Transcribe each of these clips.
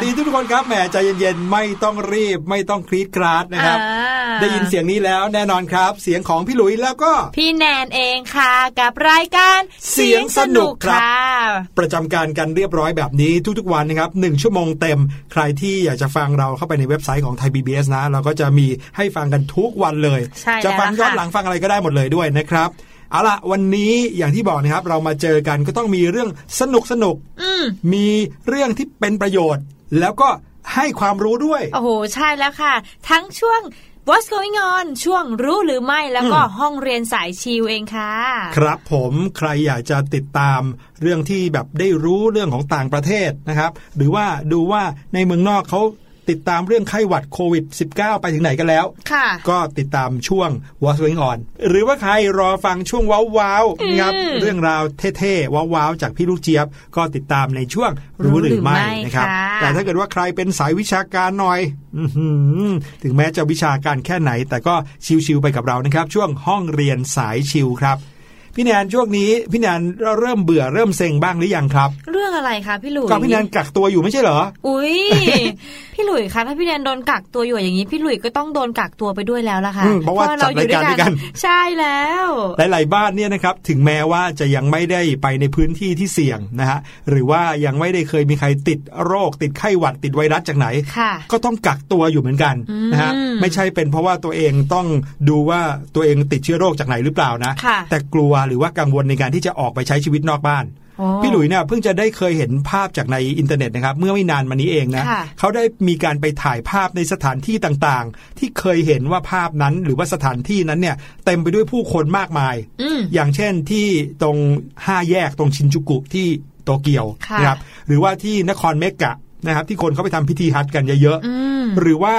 ทุกๆคนครับแหมใจเย็นๆไม่ต้องรีบไม่ต้องคลีดคราดนะครับอ่าได้ยินเสียงนี้แล้วแน่นอนครับ เสียงของพี่หลุยแล้วก็พี่แนนเองค่ะ กับรายการเสียงสนุกครับค่ะประจำการกันเรียบร้อยแบบนี้ทุกๆวันนะครับหนึ่งชั่วโมงเต็ม ใครที่อยากจะฟังเราเข้าไปในเว็บไซต์ของไทย PBS นะ เราก็จะมีให้ฟังกันทุกวันเลยใช่จะฟังแล้วย้อนค่ะหลังฟังอะไรก็ได้หมดเลยด้วยนะครับเอาล่ะวันนี้อย่างที่บอกนะครับ เรามาเจอกันก็ต้องมีเรื่องสนุกสนุกๆอืมมีเรื่องที่เป็นประโยชน์ แล้วก็ให้ความรู้ด้วย โอ้โห ใช่แล้วค่ะ ทั้งช่วง What's going on ช่วงรู้หรือไม่แล้วก็อืมห้องเรียนสายชิวเองค่ะ ครับผมใครอยากจะติดตามเรื่องที่แบบได้รู้เรื่องของต่างประเทศนะครับ หรือว่าดูว่าในเมืองนอกเขา ติดตามเรื่องไข้หวัดโควิด -19 ไปถึงไหนกันแล้วค่ะก็ติดตามช่วง What's Going On หรือว่าใครรอฟังช่วงว้าวๆนะครับอืมเรื่องราวเท่ๆว้าวๆจากพี่ลูกเจี๊ยบ ก็ติดตามในช่วงรู้หรือไม่รู้หรือไม่นะครับค่ะแต่ถ้าเกิดว่าใครเป็นสายวิชาการหน่อยอื้อหือถึงแม้จะวิชาการแค่ไหน แต่ก็ชิวๆไปกับเรานะครับ ช่วงห้องเรียนสายชิวครับ พี่แนนช่วงนี้พี่แนนเริ่มเบื่อเริ่มเซ็งบ้างหรือยังครับ เรื่องอะไรคะพี่หลุยก็พี่แนนกักตัวอยู่ไม่ใช่เหรอ อุ้ยพี่หลุยคะถ้าพี่แนนโดนกักตัวอยู่อย่างนี้พี่หลุยก็ต้องโดนกักตัวไปด้วยแล้วล่ะค่ะอืมเพราะว่าจัดรายการด้วยกัน ใช่แล้ว หลาย ๆ บ้านเนี่ยนะครับถึงแม้ว่าจะยังไม่ได้ไปในพื้นที่ที่เสี่ยงนะฮะหรือว่ายังไม่ได้เคยมีใครติดโรค ติดไข้หวัดติดไวรัสจากไหนค่ะก็ต้องกักตัวอยู่เหมือนกันนะฮะอืมไม่ใช่เป็นเพราะว่าตัวเองต้องดูว่าตัวเองติดเชื้อโรคจากไหนหรือเปล่านะค่ะแต่กลัวหรือว่ากังวลในการที่จะออกไปใช้ชีวิตนอกบ้านโอ้พี่หลุยเนี่ยเพิ่งจะได้เคยเห็นภาพจากในอินเทอร์เน็ตนะครับ เมื่อไม่นานมานี้เองนะค่ะเขาได้มีการไปถ่ายภาพในสถานที่ต่างๆ ที่เคยเห็นว่าภาพนั้นหรือว่าสถานที่นั้นเนี่ยเต็มไปด้วยผู้คนมากมายอืมอย่างเช่นที่ตรงห้าแยกตรงชินจูกุที่โตเกียวค่ะนะครับหรือว่าที่นครเมกกะนะครับที่คนเขาไปทำพิธีฮัจญ์กันเยอะอืมๆหรือว่า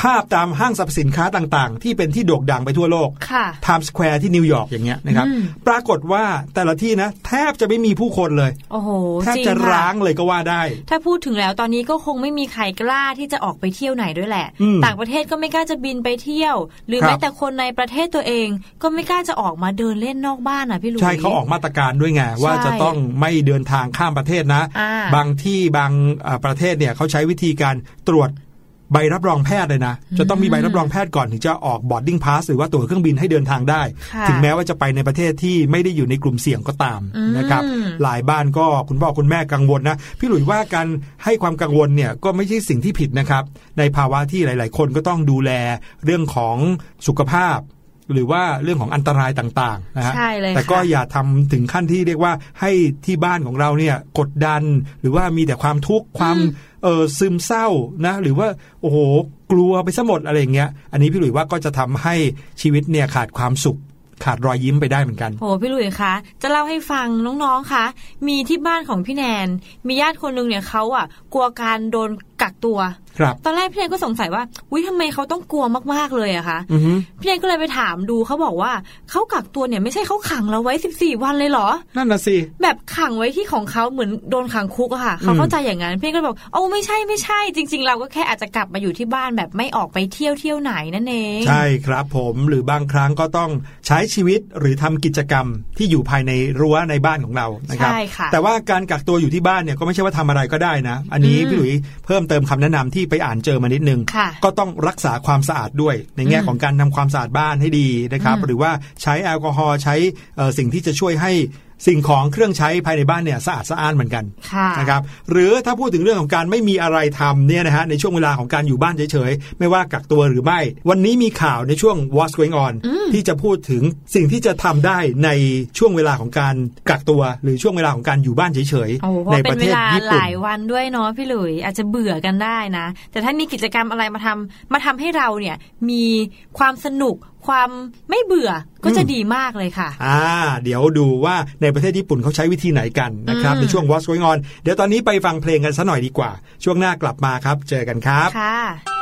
ภาพตามห้างสรรพสินค้าต่างๆ ที่เป็นที่โด่งดังไปทั่วโลกค่ะไทม์สแควร์ที่นิวยอร์กอย่างเงี้ยนะครับอืมปรากฏว่าแต่ละที่นะ แทบจะไม่มีผู้คนเลย โอ้โหแทบจริงจะค่ะร้างเลยก็ว่าได้ ถ้าพูดถึงแล้วตอนนี้ก็คงไม่มีใครกล้าที่จะออกไปเที่ยวไหนด้วยแหละอืมต่างประเทศก็ไม่กล้าจะบินไปเที่ยว หรือครับแม้แต่คนในประเทศตัวเอง ก็ไม่กล้าจะออกมาเดินเล่นนอกบ้านอะพี่หลุยใช่เขาออกมาตรการด้วยไงว่าจะต้องไม่เดินทางข้ามประเทศนะอ่าบางที่บางอ่าประเทศเนี่ยเขาใช้วิธีการตรวจ ใบรับรองแพทย์เลยนะ จะต้องมีใบรับรองแพทย์ก่อนถึงจะออก boarding pass หรือว่าตั๋วเครื่องบินให้เดินทางได้ค่ะถึงแม้ว่าจะไปในประเทศที่ไม่ได้อยู่ในกลุ่มเสี่ยงก็ตามอืมนะครับ หลายบ้านก็คุณพ่อคุณแม่กังวลนะ พี่หลุยว่าการให้ความกังวลเนี่ยก็ไม่ใช่สิ่งที่ผิดนะครับ ในภาวะที่หลาย ๆ คนก็ต้องดูแลเรื่องของสุขภาพหรือว่าเรื่องของอันตรายต่างๆนะฮะใช่เลยแต่ก็ค่ะอย่าทำถึงขั้นที่เรียกว่าให้ที่บ้านของเราเนี่ยกดดัน หรือว่ามีแต่ความทุกข์ความ เออซึมเศร้านะหรือว่าโอ้โหกลัวไปซะหมดอะไรอย่างเงี้ย อันนี้พี่หลุยว่าก็จะทำให้ชีวิตเนี่ยขาดความสุขขาดรอยยิ้มไปได้เหมือนกัน โอ้พี่หลุยคะ จะเล่าให้ฟังน้องๆคะ มีที่บ้านของพี่แนน มีญาติคนหนึ่งเนี่ยเขาอะ กลัวการโดน กักตัวครับตอนแรกพี่แนนก็สงสัยว่าอุ้ยทำไมเขาต้องกลัวมากๆเลยอะคะอือฮึพี่แนนก็เลยไปถามดูเขาบอกว่าเขากักตัวเนี่ยไม่ใช่เขาขังเราไว้14วันเลยเหรอ นั่นน่ะสิแบบขังไว้ที่ของเขาเหมือนโดนขังคุกอะค่ะเขาอืมเข้าใจอย่างนั้นพี่ก็เลยบอกโอ้ไม่ใช่ไม่ใช่ จริง ๆ เราก็แค่อาจจะกลับมาอยู่ที่บ้านแบบไม่ออกไปเที่ยวเที่ยวไหนนั่นเองใช่ครับผมหรือบางครั้งก็ต้องใช้ชีวิตหรือทำกิจกรรมที่อยู่ภายในรั้วในบ้านของเรานะครับใช่ค่ะแต่ว่าการกักตัวอยู่ที่บ้านเนี่ยก็ไม่ใช่ว่าทำอะไรก็ได้นะ อันนี้อืมพี่หลุยเพิ่มเติมคำแนะนำที่ไปอ่านเจอมานิดนึงค่ะก็ต้องรักษาความสะอาดด้วย ในแง่อืมของการทำความสะอาดบ้านให้ดีนะครับอืมหรือว่าใช้แอลกอฮอล์ใช้เอ่อสิ่งที่จะช่วยให้ สิ่งของเครื่องใช้ภายในบ้านเนี่ยสะอาดสะอ้านเหมือนกันค่ะนะครับหรือถ้าพูดถึงเรื่องของการไม่มีอะไรทำเนี่ยนะฮะในช่วงเวลาของการอยู่บ้านเฉยๆ ไม่ว่ากักตัวหรือไม่ วันนี้มีข่าวในช่วง What's Going On อืมที่จะพูดถึงสิ่งที่จะทำได้ในช่วงเวลาของการกักตัว หรือช่วงเวลาของการอยู่บ้านเฉยโอ้โหเพๆในราะปเป็ระนเทเวศลาญี่หปุ่นลายวันด้วยเนาะพี่หลุยอาจจะเบื่อกันได้นะ แต่ถ้ามีกิจกรรมอะไรมาทำมาทำให้เราเนี่ยมีความสนุก ความไม่เบื่อก็จะอืมดีมากเลยค่ะ อ่า เดี๋ยวดูว่าในประเทศญี่ปุ่นเขาใช้วิธีไหนกันนะครับอืมในช่วง What's Going On เดี๋ยวตอนนี้ไปฟังเพลงกันซะหน่อยดีกว่า ช่วงหน้ากลับมาครับ เจอกันครับค่ะ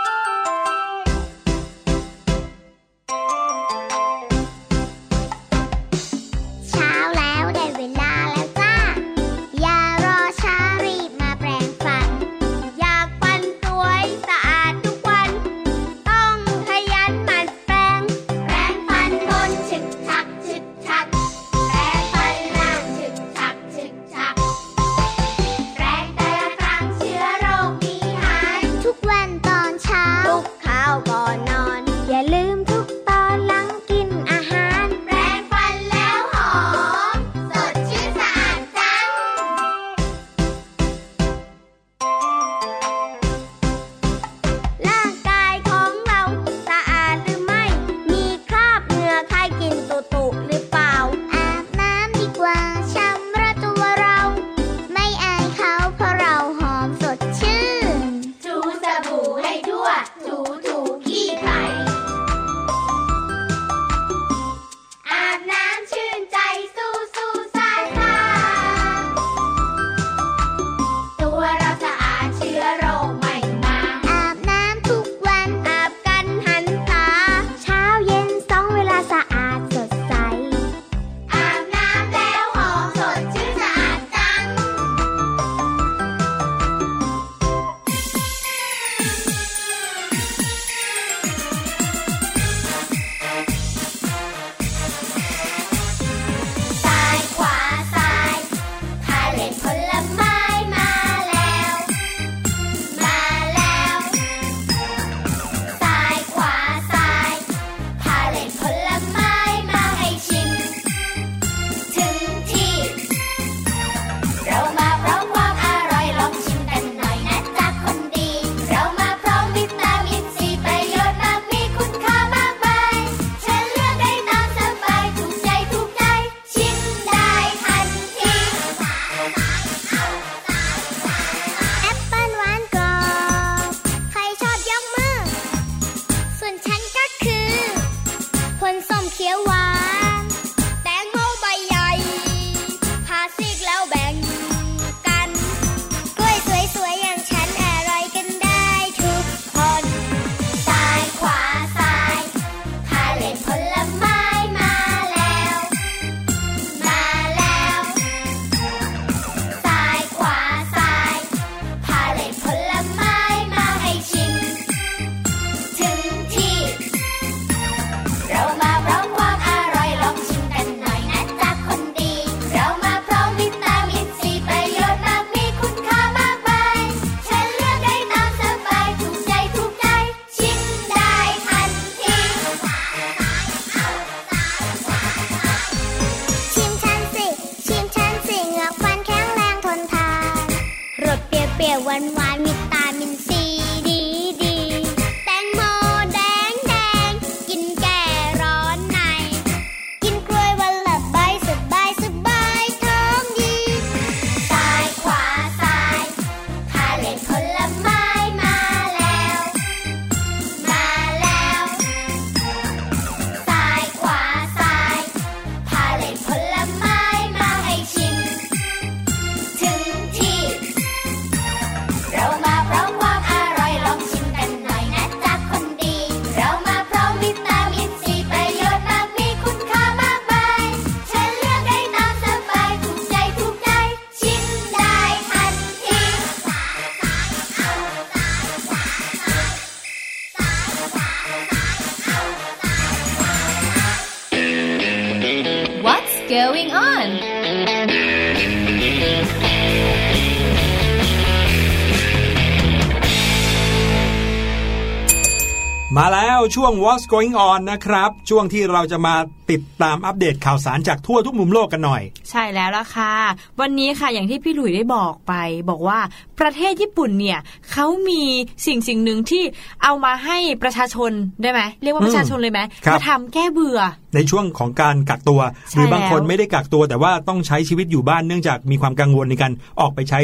มาแล้วช่วง What's Going On นะครับ ช่วงที่เราจะมาติดตามอัปเดตข่าวสารจากทั่วทุกมุมโลกกันหน่อย ใช่แล้วล่ะค่ะ วันนี้ค่ะอย่างที่พี่หลุยได้บอกไป บอกว่าประเทศญี่ปุ่นเนี่ยเขามีสิ่งสิ่งหนึ่งที่เอามาให้ประชาชนได้ไหมเรียกว่าประชาชนเลยไหมครับมาทำแก้เบื่อ ในช่วงของการกักตัวใช่หรือบางคนแล้วไม่ได้กักตัว แต่ว่าต้องใช้ชีวิตอยู่บ้านเนื่องจากมีความกังวลในการออกไปใช้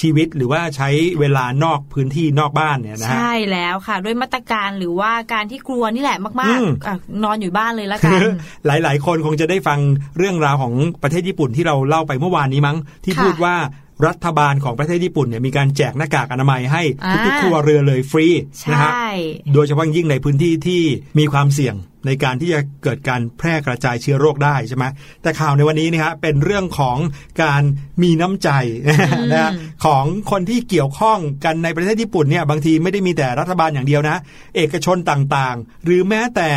ชีวิตหรือว่าใช้เวลานอกพื้นที่นอกบ้านเนี่ยนะฮะใช่แล้วค่ะ ด้วยมาตรการหรือว่าการที่กลัวนี่แหละมากอืมๆอะนอนอยู่บ้านเลยละกัน หลาย ๆ คนคงจะได้ฟังเรื่องราวของประเทศญี่ปุ่นที่เราเล่าไปเมื่อวานนี้มั้งที่ค่ะพูดว่า รัฐบาลของประเทศญี่ปุ่นเนี่ยมีการแจกหน้ากากอนามัยให้อ่าทุกๆครัวเรือนเลยฟรีใช่นะฮะโดยเฉพาะยิ่งในพื้นที่ที่มีความเสี่ยงในการที่จะเกิดการแพร่กระจายเชื้อโรคได้ใช่ไหมแต่ข่าวในวันนี้นะฮะเป็นเรื่องของการมีน้ำใจนะฮะของคนที่เกี่ยวข้องกันในประเทศญี่ปุ่นเนี่ยบางทีไม่ได้มีแต่รัฐบาลอย่างเดียวนะ เอกชนต่างๆ หรือแม้แต่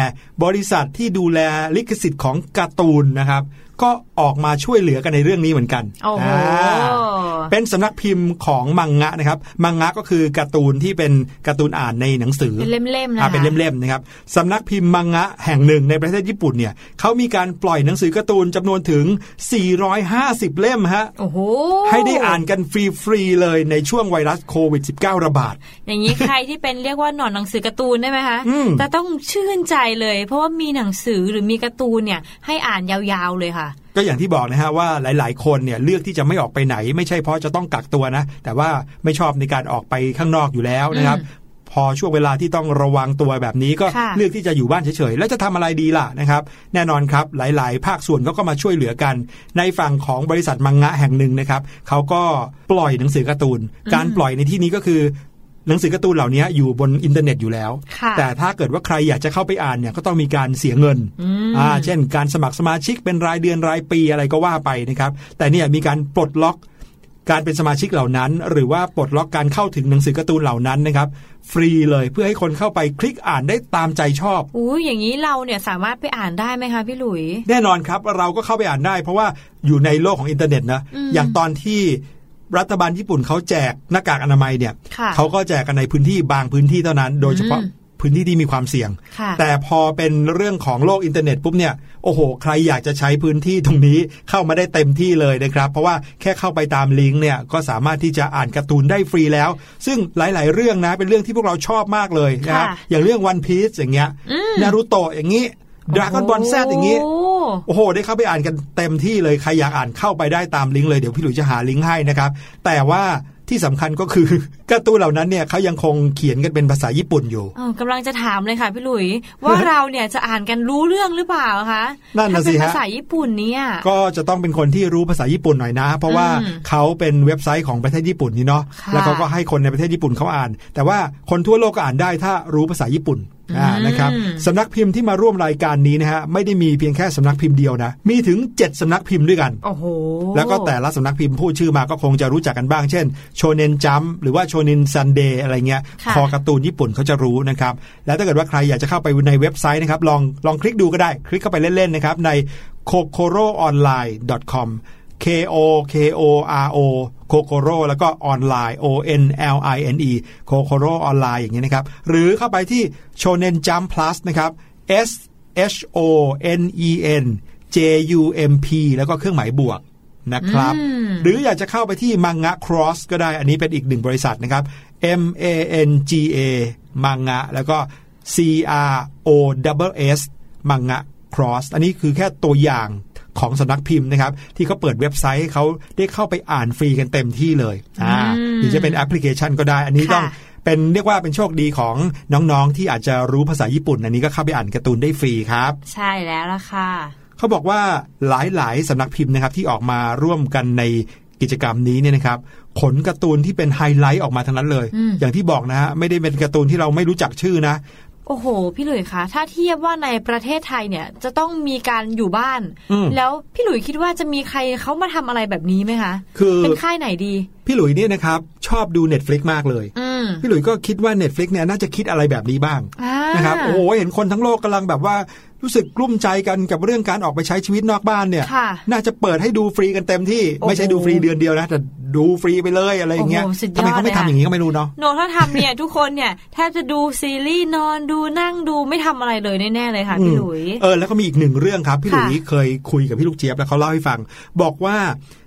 บริษัทที่ดูแลลิขสิทธิ์ของการ์ตูนนะครับก็ออกมาช่วยเหลือกันในเรื่องนี้เหมือนกันโอ้โหอ่า เป็นสำนักพิมพ์ของมังงะนะครับ มังงะก็คือการ์ตูนที่เป็นการ์ตูนอ่านในหนังสือ เป็นเล่มๆนะอ่าคะเป็นเล่มๆนะครับสำนักพิมพ์มังงะแห่งหนึ่งในประเทศญี่ปุ่นเนี่ยเขามีการปล่อยหนังสือการ์ตูนจำนวนถึง 450 เล่มฮะโอ้โหให้ได้อ่านกันฟรีๆเลยในช่วงไวรัสโควิด -19 ระบาด อย่างนี้ใครที่เป็นเรียกว่าหนอนหนังสือการ์ตูนได้ไหมคะอืมแต่ต้องชื่นใจเลย เพราะว่ามีหนังสือหรือมีการ์ตูนเนี่ยให้อ่านยาวๆเลยค่ะก็อย่างที่บอกนะฮะว่าหลาย ๆ คนเนี่ยเลือกที่จะไม่ออกไปไหน ไม่ใช่เพราะจะต้องกักตัวนะ แต่ว่าไม่ชอบในการออกไปข้างนอกอยู่แล้วนะครับพอช่วงเวลาที่ต้องระวังตัวแบบนี้ก็ค่ะเลือกที่จะอยู่บ้านเฉยๆ แล้วจะทำอะไรดีล่ะนะครับ แน่นอนครับหลายๆ ภาคส่วนเขาก็มาช่วยเหลือกัน ในฝั่งของบริษัทมังงะแห่งหนึ่งนะครับเขาก็ปล่อยหนังสือการ์ตูน การปล่อยในที่นี้ก็คือ หนังสือการ์ตูนเหล่านี้อยู่บนอินเทอร์เน็ตอยู่แล้วค่ะแต่ถ้าเกิดว่าใครอยากจะเข้าไปอ่านเนี่ยก็ต้องมีการเสียเงินอืมอ่าเช่น การสมัครสมาชิกเป็นรายเดือนรายปีอะไรก็ว่าไปนะครับ แต่เนี่ยมีการปลดล็อกการเป็นสมาชิกเหล่านั้น หรือว่าปลดล็อกการเข้าถึงหนังสือการ์ตูนเหล่านั้นนะครับ ฟรีเลยเพื่อให้คนเข้าไปคลิกอ่านได้ตามใจชอบอู้อย่างนี้เราเนี่ยสามารถไปอ่านได้ไหมคะพี่หลุย แน่นอนครับเราก็เข้าไปอ่านได้ เพราะว่าอยู่ในโลกของอินเทอร์เน็ตนะอืมอย่างตอนที่ รัฐบาลญี่ปุ่นเขาแจกหน้ากากอนามัยเนี่ยค่ะเขาก็แจกกันในพื้นที่บางพื้นที่เท่านั้น โดยเฉพาะอืมพื้นที่ที่มีความเสี่ยงค่ะแต่พอเป็นเรื่องของโลกอินเทอร์เน็ตปุ๊บเนี่ย โอ้โห ใครอยากจะใช้พื้นที่ตรงนี้เข้ามาได้เต็มที่เลยนะครับ เพราะว่าแค่เข้าไปตามลิงก์เนี่ย ก็สามารถที่จะอ่านการ์ตูนได้ฟรีแล้ว ซึ่งหลาย ๆ เรื่องนะ เป็นเรื่องที่พวกเราชอบมากเลยนะครับค่ะอย่างเรื่องวันพีซอย่างเงี้ยอืมนารูโตะอย่างงี้ ดราก้อนบอลแซดอย่างงี้โโอ้โห ได้เข้าไปอ่านกันเต็มที่เลย ใครอยากอ่านเข้าไปได้ตามลิงก์เลย เดี๋ยวพี่หลุยจะหาลิงก์ให้นะครับ แต่ว่าที่สำคัญก็คือการ์ตูนเหล่านั้นเนี่ยเขายังคงเขียนกันเป็นภาษาญี่ปุ่นอยู่เออกำลังจะถามเลยค่ะพี่หลุย ว่าเราเนี่ยจะอ่านกันรู้เรื่องหรือเปล่าคะนั่นน่ะถ้าเป็นสิฮะภาษาญี่ปุ่นเนี่ยก็จะต้องเป็นคนที่รู้ภาษาญี่ปุ่นหน่อยนะ เพราะว่าอืมเขาเป็นเว็บไซต์ของประเทศญี่ปุ่นนี่เนาะค่ะแล้วเขาก็ให้คนในประเทศญี่ปุ่นเขาอ่าน แต่ว่าคนทั่วโลกก็อ่านได้ถ้ารู้ภาษาญี่ปุ่นอ่าอืม นะครับสำนักพิมพ์ที่มาร่วมรายการนี้นะฮะไม่ได้มีเพียงแค่สำนักพิมพ์เดียวนะมีถึง 7สำนักพิมพ์ด้วยกันโอ้โหแล้วก็แต่ละสำนักพิมพ์พูดชื่อมาก็คงจะรู้จักกันบ้าง เช่นโชเนนจัมป์หรือว่าโชเนนซันเดย์อะไรเงี้ยค่ะคอการ์ตูนญี่ปุ่นเขาจะรู้นะครับแล้วถ้าเกิดว่าใครอยากจะเข้าไปในเว็บไซต์นะครับลองลองคลิกดูก็ได้ คลิกเข้าไปเล่นๆนะครับใน kokoroonline.com k o k o r o kokoro แล้วก็ออนไลน์ o n l i n e kokoro ออนไลน์อย่างนี้นะครับ หรือเข้าไปที่ shonen jump plus นะครับ s h o n e n j u m p แล้วก็เครื่องหมายบวกนะครับอืมหรืออยากจะเข้าไปที่มังงะ cross ก็ได้อันนี้เป็นอีกหนึ่งบริษัทนะครับ M A N G A มังงะ แล้วก็ C R O W S มังงะ cross อันนี้คือแค่ตัวอย่าง ของสำนักพิมพ์นะครับ ที่เขาเปิดเว็บไซต์ให้เขาได้เข้าไปอ่านฟรีกันเต็มที่เลยอ่าอืมหรือจะเป็นแอปพลิเคชันก็ได้ อันนี้ต้องค่ะเป็นเรียกว่าเป็นโชคดีของน้องๆ ที่อาจจะรู้ภาษาญี่ปุ่น อันนี้ก็เข้าไปอ่านการ์ตูนได้ฟรีครับ ใช่แล้วล่ะค่ะเขาบอกว่าหลายๆสำนักพิมพ์นะครับที่ออกมาร่วมกันในกิจกรรมนี้เนี่ยนะครับขนการ์ตูนที่เป็นไฮไลท์ออกมาทั้งนั้นเลยอืมอย่างที่บอกนะฮะไม่ได้เป็นการ์ตูนที่เราไม่รู้จักชื่อนะ โอ้โห พี่หลุยคะถ้าเทียบว่าในประเทศไทยเนี่ย จะต้องมีการอยู่บ้านอืมแล้วพี่หลุยคิดว่าจะมีใครเขามาทำอะไรแบบนี้ไหมคะคือเป็นค่ายไหนดี พี่หลุยเนี่ยนะครับ ชอบดู Netflix มากเลยอืมพี่หลุยก็คิดว่า Netflix เนี่ยน่าจะคิดอะไรแบบนี้บ้างอ่านะครับโอ้โหเห็นคนทั้งโลกกำลังแบบว่า รู้สึกกลุ้มใจกันกับเรื่องการออกไปใช้ชีวิตนอกบ้านเนี่ยค่ะน่าจะเปิดให้ดูฟรีกันเต็มที่โอ้โหไม่ใช่ดูฟรีเดือนเดียวนะแต่ดูฟรีไปเลยอะไรอย่างเงี้ยโอ้โหสุดยอดทำไมเขาไม่เลยทำอะอย่างนี้ก็ไม่รู้เนาะโนถ้าทำเนี่ยทุกคนเนี่ยแทบจะดูซีรีส์นอนดูนั่งดูไม่ทำอะไรเลยแน่ๆเลยค่ะพี่หลุยเออแล้วก็มีอีกหนึ่งเรื่องครับพี่หค่ะลุยเคยคุยกับพี่ลูกเจี๊ยบแล้วเขาเล่าให้ฟัง บอกว่า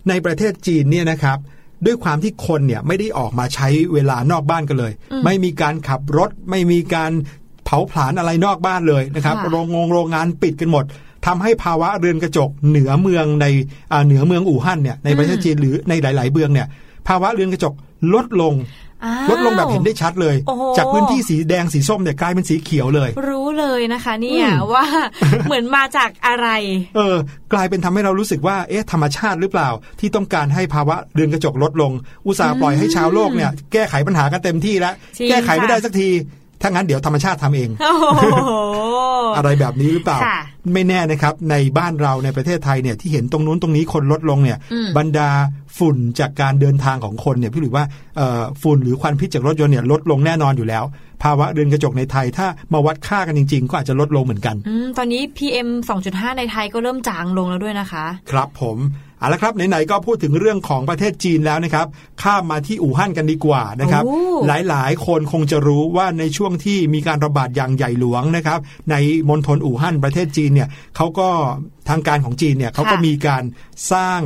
ในประเทศจีนเนี่ยนะครับด้วยความที่คนเนี่ยไม่ได้ออกมาใช้เวลานอกบ้านกันเลย ไม่มีการขับรถ ไม่มีการเผาผลาญอะไรนอกบ้านเลยนะครับค่ะโรงงงโรงงานปิดกันหมดทำให้ภาวะเรือนกระจกเหนือเมืองในอ่าเหนือเมืองอู่ฮั่นเนี่ยในประเทศจีนหรือในหลาย ๆเมืองเนี่ยภาวะเรือนกระจกลดลงอ้าวลดลงแบบเห็นได้ชัดเลยโอ้โหจากพื้นที่สีแดงสีส้มเนี่ยกลายเป็นสีเขียวเลย รู้เลยนะคะ เนี่ยอืมว่าเหมือนมาจากอะไร เออ กลายเป็นทำให้เรารู้สึกว่าเอ๊ะธรรมชาติหรือเปล่า ที่ต้องการให้ภาวะเรือนกระจกลดลง อุตสาห์ปล่อยให้ชาวโลกเนี่ย แก้ไขปัญหากันเต็มที่แล้วจริงแก้ไขไม่ค่ะได้สักที ถ้างั้นเดี๋ยวธรรมชาติทำเองโอ้โหอะไรแบบนี้หรือเปล่าค่ะไม่แน่นะครับ ในบ้านเราในประเทศไทยเนี่ยที่เห็นตรงนู้นตรงนี้คนลดลงเนี่ยอืมบรรดาฝุ่นจากการเดินทางของคนเนี่ยพี่หรือว่าเอ่อฝุ่นหรือควันพิษจากรถยนต์เนี่ยลดลงแน่นอนอยู่แล้ว ภาวะเรือนกระจกในไทยถ้ามาวัดค่ากันจริง ๆ ก็อาจจะลดลงเหมือนกันอืมตอนนี้ PM 2.5 ในไทยก็เริ่มจางลงแล้วด้วยนะคะ ครับผม เอาละครับไหนๆก็พูดถึงเรื่องของประเทศจีนแล้วนะครับข้ามมาที่อู่ฮั่นกันดีกว่านะครับโอ้หลายๆ คนคงจะรู้ว่าในช่วงที่มีการระบาดอย่างใหญ่หลวงนะครับ ในมณฑลอู่ฮั่นประเทศจีนเนี่ยเขาก็ทางการของจีนเนี่ยเขาก็มีการสร้าง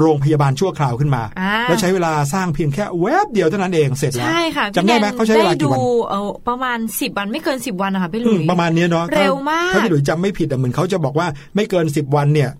โรงพยาบาลชั่วคราวขึ้นมาอ่าแล้วใช้เวลาสร้างเพียงแค่แวบเดียวเท่านั้นเองเสร็จแล้วใช่ค่ะจำได้ไหมพี่แนนเขาใช้เวลากี่วันดูเออประมาณ 10 วันไม่เกิน 10 วันนะคะพี่หอืลุมยประมาณเนี้ยเนาะถ้เร็วมากถ้าพี่หลุยจำไม่ผิดอะเหมือนเขาจะบอกว่าไม่เกิน 10 วันเนี่ย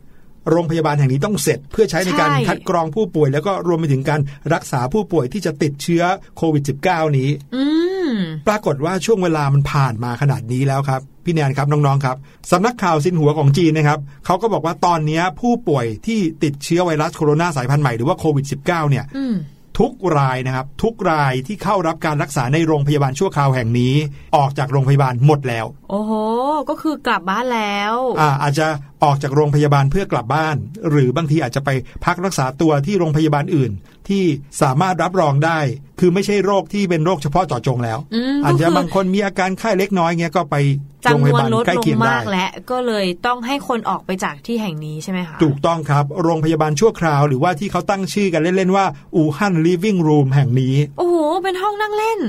โรงพยาบาลแห่งนี้ต้องเสร็จเพื่อใช้ในการใช่คัดกรองผู้ป่วย แล้วก็รวมไปถึงการรักษาผู้ป่วยที่จะติดเชื้อโควิด -19 นี้อืมปรากฏว่าช่วงเวลามันผ่านมาขนาดนี้แล้วครับ พี่แนนครับน้องๆครับสำนักข่าวซินหัวของจีนนะครับเขาก็บอกว่าตอนนี้ผู้ป่วยที่ติดเชื้อไวรัสโคโรนาสายพันธุ์ใหม่หรือว่าโควิด -19 เนี่ยอืม ทุกรายนะครับ ทุกรายที่เข้ารับการรักษาในโรงพยาบาลชั่วคราวแห่งนี้ ออกจากโรงพยาบาลหมดแล้ว โอ้โห ก็คือกลับบ้านแล้วอ่าอาจจะออกจากโรงพยาบาลเพื่อกลับบ้าน หรือบางทีอาจจะไปพักรักษาตัวที่โรงพยาบาลอื่น ที่สามารถรับรองได้ คือไม่ใช่โรคที่เป็นโรคเฉพาะเจาะจงแล้วอืมอาจจะก็คือบางคนมีอาการไข้เล็กน้อยเงี้ยก็ไปโรงจำพนวยานบาลลดใกล้ลงเคียงได้มากและก็เลยต้องให้คนออกไปจากที่แห่งนี้ใช่ไหมคะ ถูกต้องครับ โรงพยาบาลชั่วคราว หรือว่าที่เขาตั้งชื่อกันเล่น ๆ ว่า อู่ฮั่นลิฟวิ่งรูมแห่งนี้ โอ้โห เป็นห้องนั่งเล่น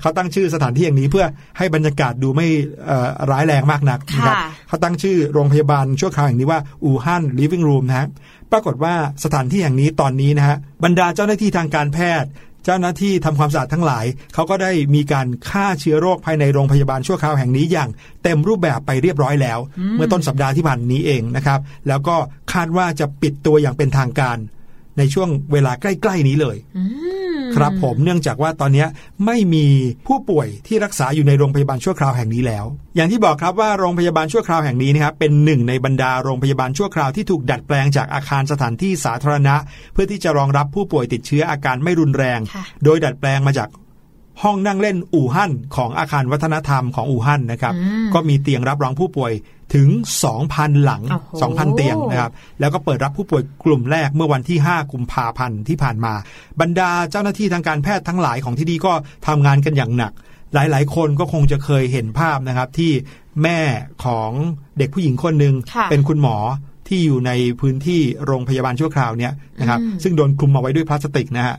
เขาตั้งชื่อสถานที่อย่างนี้เพื่อให้บรรยากาศดูไม่เอ่อร้ายแรงมากนักนะครับค่ะเขาตั้งชื่อโรงพยาบาลชั่วคราวแห่งนี้ว่าอู่ฮั่นลิฟวิ่งรูมนะฮะ ปรากฏว่าสถานที่แห่งนี้ตอนนี้นะฮะบรรดาเจ้าหน้าที่ทางการแพทย์ เจ้าหน้าที่ทำความสะอาดทั้งหลาย เขาก็ได้มีการฆ่าเชื้อโรคภายในโรงพยาบาลชั่วคราวแห่งนี้อย่าง เต็มรูปแบบไปเรียบร้อยแล้ว เมื่อต้นสัปดาห์ที่ผ่านนี้เองนะครับ แล้วก็คาดว่าจะปิดตัวอย่างเป็นทางการ ในช่วงเวลาใกล้ ๆ นี้เลยอืมครับผมเนื่องจากว่าตอนนี้ไม่มีผู้ป่วยที่รักษาอยู่ในโรงพยาบาลชั่วคราวแห่งนี้แล้ว อย่างที่บอกครับว่าโรงพยาบาลชั่วคราวแห่งนี้นะครับเป็นหนึ่งในบรรดาโรงพยาบาลชั่วคราวที่ถูกดัดแปลงจากอาคารสถานที่สาธารณะ เพื่อที่จะรองรับผู้ป่วยติดเชื้ออาการไม่รุนแรงค่ะโดยดัดแปลงมาจากห้องนั่งเล่นอู่ฮั่นของอาคารวัฒนธรรมของอู่ฮั่นนะครับอืมก็มีเตียงรับรองผู้ป่วย ถึง 2,000 หลังโอ้โห2,000 เตียงนะครับแล้วก็เปิดรับผู้ป่วยกลุ่มแรกเมื่อวันที่ 5 กุมภาพันธ์ที่ผ่านมา บรรดาเจ้าหน้าที่ทางการแพทย์ทั้งหลายของที่นี่ก็ทำงานกันอย่างหนัก หลาย ๆ คนก็คงจะเคยเห็นภาพนะครับที่แม่ของเด็กผู้หญิงคนหนึ่งค่ะเป็นคุณหมอที่อยู่ในพื้นที่โรงพยาบาลชั่วคราวเนี่ยนะครับอืมซึ่งโดนคลุมเอาไว้ด้วยพลาสติกนะฮะ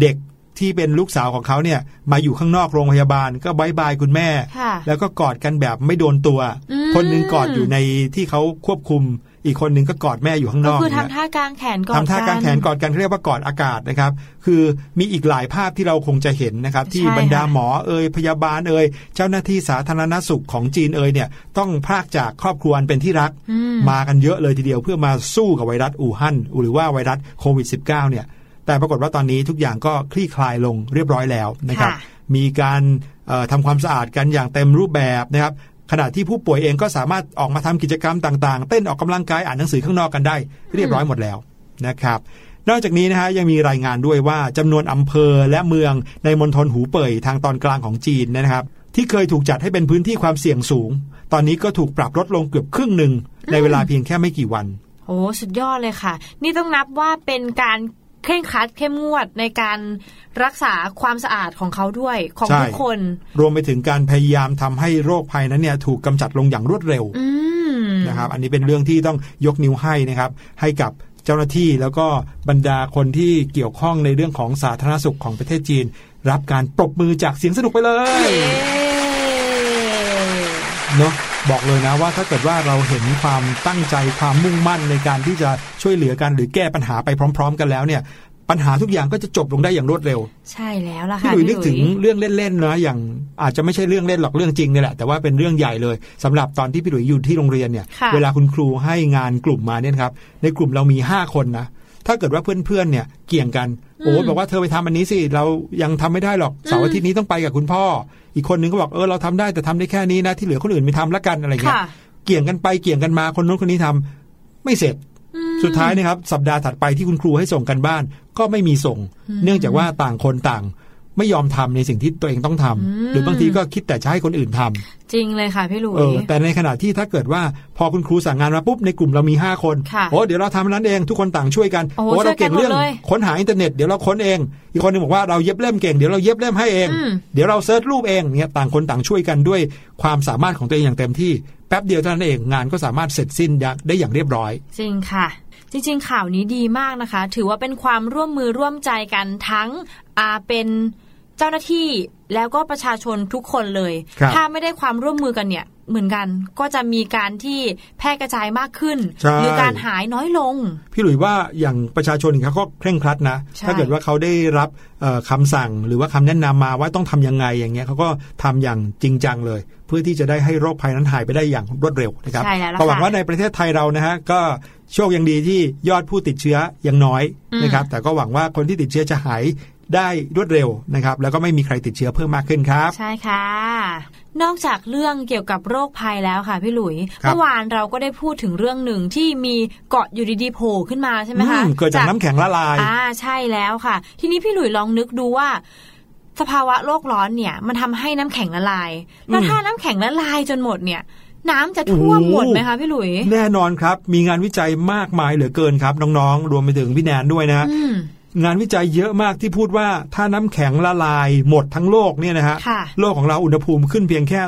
เด็ก ที่เป็นลูกสาวของเขาเนี่ยมาอยู่ข้างนอกโรงพยาบาลก็บายบายคุณแม่ค่ะแล้วก็กอดกันแบบไม่โดนตัวอืมคนหนึงกอดอยู่ในที่เขาควบคุม อีกคนหนึงก็กอดแม่อยู่ข้างนก็อกคือเนี่ยทำท่ากลางแขนก่อนทำท่ากางแขนกอดกันเรียกว่ากอดอากาศนะครับ คือมีอีกหลายภาพที่เราคงจะเห็นนะครับ ที่ใช่บรรดาค่ะหมอเอ่ยพยาบาลเอ่ยเจ้าหน้าที่สาธารณสุขของจีนเอ่ยเนี่ยต้องพรากจากครอบครัวอันเป็นที่รักอืมมากันเยอะเลยทีเดียวเพื่อมาสู้กับไวรัสอู่ฮั่นหรือว่าไวรัสโควิด -19 เนี่ย แต่ปรากฏว่าตอนนี้ทุกอย่างก็คลี่คลายลงเรียบร้อยแล้วนะครับค่ะมีการเอ่อทำความสะอาดกันอย่างเต็มรูปแบบนะครับขณะที่ผู้ป่วยเองก็สามารถออกมาทำกิจกรรมต่างๆ เต้นออกกำลังกายอ่านหนังสือข้างนอกกันได้ เรียบร้อยหมดแล้วนะครับ นอกจากนี้นะฮะยังมีรายงานด้วยว่าจำนวนอำเภอและเมืองในมณฑลหูเป่ยทางตอนกลางของจีนนะครับ ที่เคยถูกจัดให้เป็นพื้นที่ความเสี่ยงสูง ตอนนี้ก็ถูกปรับลดลงเกือบครึ่งหนึ่งในเวลาเพียงแค่ไม่กี่วันโอ้สุดยอดเลยค่ะ นี่ต้องนับว่าเป็นการ เคร่งครัดเข้มงวดในการรักษาความสะอาดของเขาด้วยของใช่ทุกคน รวมไปถึงการพยายามทำให้โรคภัยนั้นเนี่ยถูกกำจัดลงอย่างรวดเร็วอืมนะครับ อันนี้เป็นเรื่องที่ต้องยกนิ้วให้นะครับ ให้กับเจ้าหน้าที่แล้วก็บรรดาคนที่เกี่ยวข้องในเรื่องของสาธารณสุขของประเทศจีน รับการปรบมือจากเสียงสนุกไปเลย เนาะบอกเลยนะว่าถ้าเกิดว่าเราเห็นความตั้งใจความมุ่งมั่นในการที่จะช่วยเหลือกันหรือแก้ปัญหาไปพร้อม ๆ กันแล้วเนี่ย ปัญหาทุกอย่างก็จะจบลงได้อย่างรวดเร็ว ใช่แล้วล่ะพี่ค่ะหลุยนึกถึงพี่หลุยเรื่องเล่นๆนะอย่างอาจจะไม่ใช่เรื่องเล่นหรอกเรื่องจริงนี่แหละแต่ว่าเป็นเรื่องใหญ่เลยสำหรับตอนที่พี่หลุยอยู่ที่โรงเรียนเนี่ยค่ะเวลาคุณครูให้งานกลุ่มมาเนี่ยนะครับในกลุ่มเรามี5คนนะ ถ้าเกิดว่าเพื่อนๆเนี่ยเกี่ยงกันโอ้บอกว่าเธอไปทำอันนี้สิเรายังทำไม่ได้หรอกเสาร์อาทิตย์นี้ต้องไปกับคุณพ่อ อีกคนนึงก็บอกเออเราทำได้แต่ทำได้แค่นี้นะที่เหลือคนอื่นไม่ทำละกันอะไรเงี้ยค่ะเกี่ยงกันไปเกี่ยงกันมาคนนู้นคนนี้ทำไม่เสร็จอืมสุดท้ายนะครับสัปดาห์ถัดไปที่คุณครูให้ส่งกันบ้าน ก็ไม่มีส่ง เนื่องจากว่าต่างคนต่าง ไม่ยอมทำในสิ่งที่ตัวเองต้องทำหรือบางทีก็คิดแต่จะให้คนอื่นทำจริงเลยค่ะพี่หลุเอยอแต่ในขณะที่ถ้าเกิดว่าพอคุณครูสั่งงานมาปุ๊บในกลุ่มเรามี 5 คนค่ะโอ้เดี๋ยวเราทำอันนั้นเองทุกคนต่างช่วยกันโอ้โหเราเก่งเรื่องช่วยกันหมดเลยค้นหาอินเทอร์เน็ตเดี๋ยวเราค้นเอง อีกคนหนึ่งบอกว่าเราเย็บเล่มเก่งเดี๋ยวเราเย็บเล่มให้เองอืมเดี๋ยวเรา search รูปเองเนี่ยต่างคนต่างช่วยกันด้วยความสามารถของตัวเองอย่างเต็มที่แป๊บเดียวเท่านั้นเองงานก็สามารถเสร็จสิ้นได้อย่างเรียบร้อย จริงค่ะจริงๆ ข่าวนี้ดีมากนะคะ ถือว่าเป็นความร่วมมือร่วมใจกันทั้งอาเป็น เจ้าหน้าที่แล้วก็ประชาชนทุกคนเลยครับถ้าไม่ได้ความร่วมมือกันเนี่ยเหมือนกันก็จะมีการที่แพร่กระจายมากขึ้นใช่หรือการหายน้อยลง พี่หลุยว่าอย่างประชาชนเขาก็เคร่งครัดนะใช่ถ้าเกิดว่าเขาได้รับเอ่อคำสั่งหรือว่าคำแนะนำมาว่าต้องทำยังไงอย่างเงี้ยเขาก็ทำอย่างจริงจังเลย เพื่อที่จะได้ให้โรคภัยนั้นหายไปได้อย่างรวดเร็วนะครับใช่แล้วล่ะก็หวังค่ะว่าในประเทศไทยเรานะฮะก็โชคยังดีที่ยอดผู้ติดเชื้อยังน้อยอืมนะครับแต่ก็หวังว่าคนที่ติดเชื้อจะหาย ได้รวดเร็วนะครับ แล้วก็ไม่มีใครติดเชื้อเพิ่มมากขึ้นครับ ใช่ค่ะ นอกจากเรื่องเกี่ยวกับโรคภัยแล้วค่ะพี่หลุยครับเมื่อวานเราก็ได้พูดถึงเรื่องหนึ่งที่มีเกาะอยู่ดีๆโผล่ขึ้นมาใช่ไหมคะอืมเกิดจากน้ำแข็งละลาย อ่าใช่แล้วค่ะ ทีนี้พี่หลุยลองนึกดูว่าสภาวะโลกร้อนเนี่ย มันทำให้น้ำแข็งละลาย แล้วอืมถ้าน้ำแข็งละลายจนหมดเนี่ย น้ำจะท่วมโอ้โหหมดไหมคะพี่หลุย แน่นอนครับ มีงานวิจัยมากมายเหลือเกินครับน้องๆ รวมไปถึงพี่แนนด้วยนะอืม งานวิจัยเยอะมากที่พูดว่าถ้าน้ำแข็งละลายหมดทั้งโลกเนี่ยนะฮะค่ะโลกของเราอุณหภูมิขึ้นเพียงแค่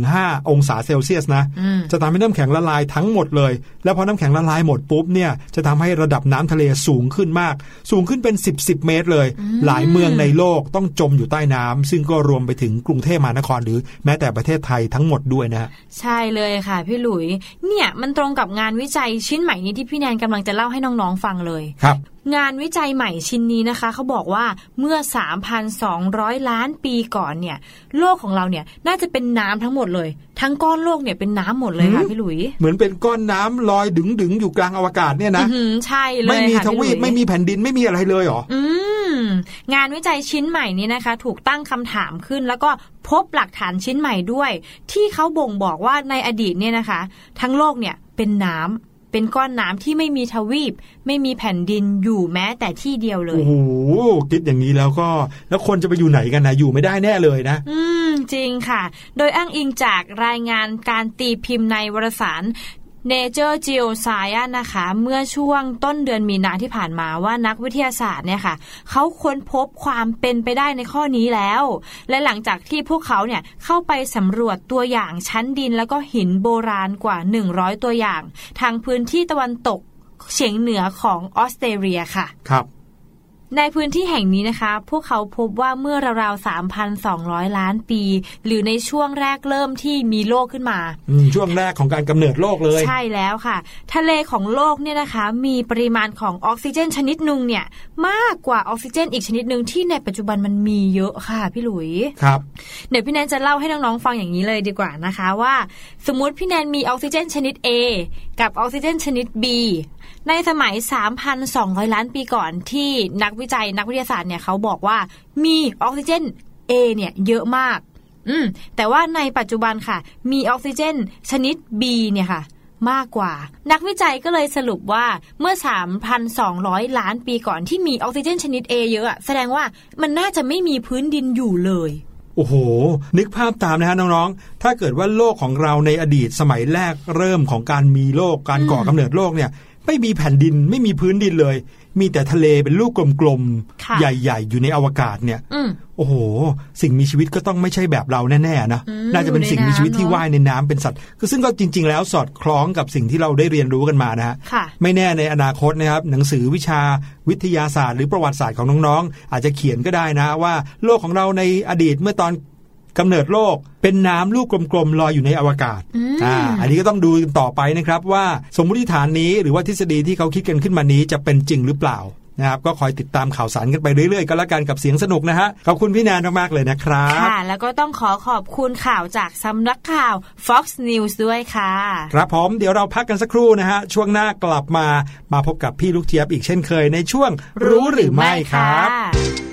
3-5 องศาเซลเซียสนะอืมจะทำให้น้ำแข็งละลายทั้งหมดเลย แล้วพอน้ำแข็งละลายหมดปุ๊บเนี่ยจะทำให้ระดับน้ำทะเลสูงขึ้นมาก สูงขึ้นเป็น 10 10เมตรเลย หลายเมืองในโลกต้องจมอยู่ใต้น้ำซึ่งก็รวมไปถึงกรุงเทพมหานครหรือแม้แต่ประเทศไทยทั้งหมดด้วยนะฮะใช่เลยค่ะพี่หลุยเนี่ยมันตรงกับงานวิจัยชิ้นใหม่นี้ที่พี่แนนกำลังจะเล่าให้น้องๆฟังเลยครับงานวิจัยใหม่ชิ้นนี้นะคะเขาบอกว่าเมื่อ 3,200 ล้านปีก่อนเนี่ย โลกของเราเนี่ยน่าจะเป็นน้ำทั้งหมดเลย ทั้งก้อนโลกเนี่ยเป็นน้ำหมดเลยค่ะหืมพี่หลุย เหมือนเป็นก้อนน้ำลอยดึงดึงๆอยู่กลางอวกาศเนี่ยนะอื้อหือใช่เลยไม่มีค่ะทพี่หลุวียปไม่มีแผ่นดินไม่มีอะไรเลยเหรออืมงานวิจัยชิ้นใหม่นี้นะคะ ถูกตั้งคำถามขึ้น แล้วก็พบหลักฐานชิ้นใหม่ด้วย ที่เขาบ่งบอกว่าในอดีตเนี่ยนะคะ ทั้งโลกเนี่ยเป็นน้ำ เป็นก้อนน้ำที่ไม่มีทวีป ไม่มีแผ่นดินอยู่แม้แต่ที่เดียวเลย โอ้โหคิดอย่างนี้แล้วก็แล้วคนจะไปอยู่ไหนกันนะอยู่ไม่ได้แน่เลยนะ อืมจริงค่ะ โดยอ้างอิงจากรายงานการตีพิมพ์ในวารสาร Nature Geoscience นะคะ เมื่อช่วงต้นเดือนมีนาที่ผ่านมาว่านักวิทยาศาสตร์เนี่ยค่ะเขาค้นพบความเป็นไปได้ในข้อนี้แล้ว และหลังจากที่พวกเขาเนี่ยเข้าไปสำรวจตัวอย่างชั้นดินแล้วก็หินโบราณกว่า 100 ตัวอย่าง ทางพื้นที่ตะวันตกเฉียงเหนือของออสเตรเลียค่ะ ครับ ในพื้นที่แห่งนี้นะคะ พวกเขาพบว่าเมื่อราวๆ 3,200 ล้านปี หรือในช่วงแรกเริ่มที่มีโลกขึ้นมาอืมช่วงแรกของการกำเนิดโลกเลย ใช่แล้วค่ะ ทะเลของโลกเนี่ยนะคะ มีปริมาณของออกซิเจนชนิดหนึ่งเนี่ย มากกว่าออกซิเจนอีกชนิดหนึ่งที่ในปัจจุบันมันมีเยอะค่ะพี่หลุย ครับ เดี๋ยวพี่แนนจะเล่าให้น้องๆฟังอย่างนี้เลยดีกว่านะคะว่า สมมุติพี่แนนมีออกซิเจนชนิด A กับออกซิเจนชนิด B ในสมัย 3,200 ล้านปีก่อนที่นักวิจัยนักวิทยาศาสตร์เนี่ยเขาบอกว่ามีออกซิเจน A เนี่ยเยอะมาก อืมแต่ว่าในปัจจุบันค่ะ มีออกซิเจนชนิด B เนี่ยค่ะมากกว่า นักวิจัยก็เลยสรุปว่าเมื่อ 3,200 ล้านปีก่อนที่มีออกซิเจนชนิด A เยอะอะแสดงว่ามันน่าจะไม่มีพื้นดินอยู่เลย โอ้โห นึกภาพตามนะฮะน้องๆ ถ้าเกิดว่าโลกของเราในอดีตสมัยแรกเริ่มของการมีโลกการก่อกำเนิดโลกเนี่ย ไม่มีแผ่นดินไม่มีพื้นดินเลย มีแต่ทะเลเป็นลูกกลมค่ะๆใหญ่ๆ อยู่ในอวกาศเนี่ยอืมโอ้โห สิ่งมีชีวิตก็ต้องไม่ใช่แบบเราแน่ๆนะอืมน่าจะเป็นสิ่งมีชีวิตที่อยู่ในน้ำว่ายในน้ำเป็นสัตว์คือซึ่งก็จริง ๆ แล้วสอดคล้องกับสิ่งที่เราได้เรียนรู้กันมานะฮะค่ะไม่แน่ในอนาคตนะครับ หนังสือวิชาวิทยาศาสตร์ หรือประวัติศาสตร์ของน้องๆ อาจจะเขียนก็ได้นะว่า โลกของเราในอดีตเมื่อตอน กำเนิดโลกเป็นน้ำลูกกลมๆลอยอยู่ในอวกาศอืมอ่าอันนี้ก็ต้องดูกันต่อไปนะครับว่าสมมติฐานนี้หรือว่าทฤษฎีที่เขาคิดกันขึ้นมานี้จะเป็นจริงหรือเปล่านะครับก็คอยติดตามข่าวสารกันไปเรื่อยๆก็แล้วกันกับเสียงสนุกนะฮะขอบคุณพี่แนนมากๆเลยนะครับค่ะ แล้วก็ต้องขอขอบคุณข่าวจากสำนักข่าว Fox News ด้วยค่ะ ครับผมเดี๋ยวเราพักกันสักครู่นะฮะ ช่วงหน้ากลับมามาพบกับพี่ลูกเจี๊ยบอีกเช่นเคยในช่วงรู้หรือไม่ครับ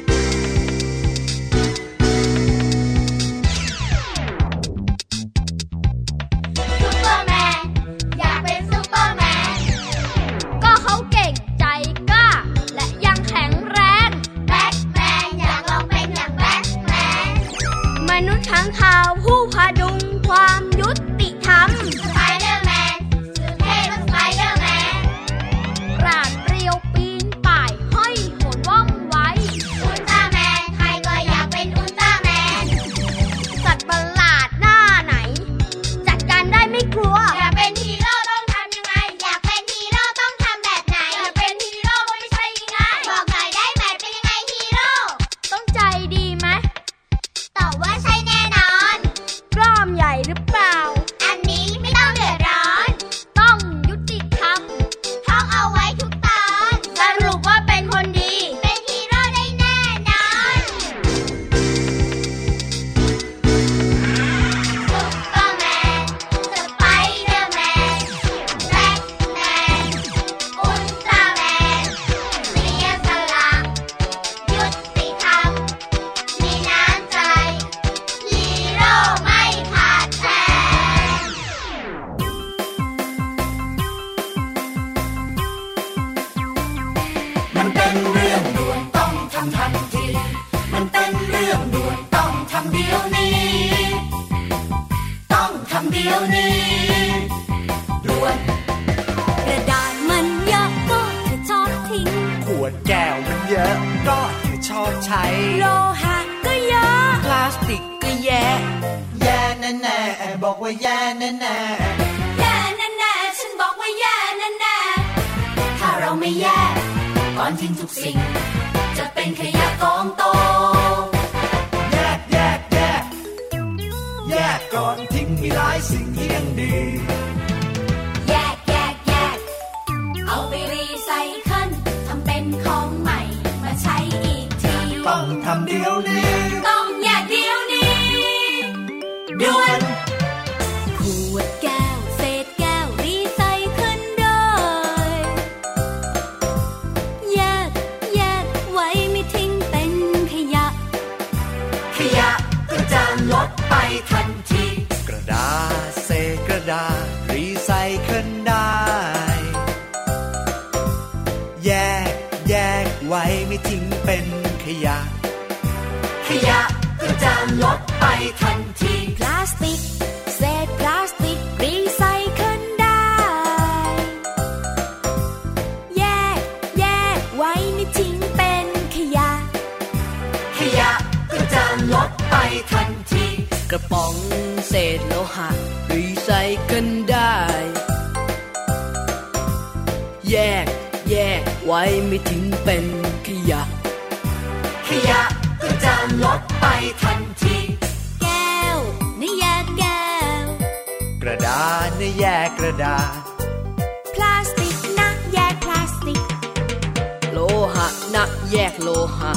าสติกก็แย่แย่แน่แน่ๆบอกว่าแย่แน่แน่แย่แน่ๆฉันบอกว่าแย่แน่ๆถ้าเราไม่แย่ก่อนทิ้งทุกสิ่ง จะเป็นขยะกองโตแยกแยกแยกแยกก่อนทิ้งมีหลายสิ่งที่ยังดี ทันที พลาสติก เศษพลาสติกรีไซเคิลได้ แยก แยกไว้ไม่ทิ้งเป็นขยะ ขยะก็จะลดไปทันที กระป๋องเศษโลหะรีไซเคิลได้ แยก แยกไว้ไม่ทิ้งเป็นขยะ ขยะก็จะลดไปทันที ระดาษ พลาสติกนะแยกพลาสติก โลหะนะแยกโลหะ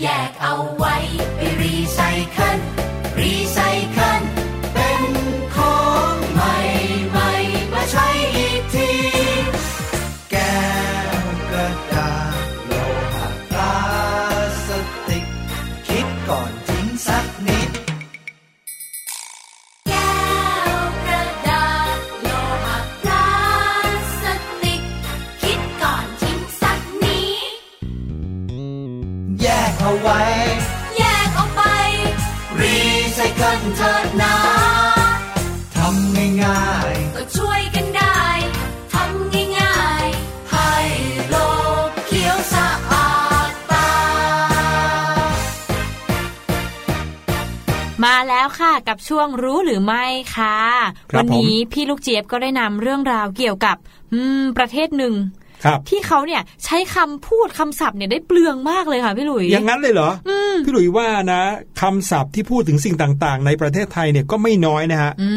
แยกเอาไว้ แล้วค่ะกับช่วงรู้หรือไม่ค่ะครับวันี้พี่ลูกเจี๊ยบก็ได้นำเรื่องราวเกี่ยวกับอืมประเทศหนึ่งครับที่เขาเนี่ยใช้คำพูดคำศัพท์เนี่ยได้เปลืองมากเลยค่ะพี่หลุยอย่างนั้นเลยเหรออพี่หลุยว่านะคำศัพท์ที่พูดถึงสิ่งต่างๆ ในประเทศไทยเนี่ยก็ไม่น้อยนะฮะอื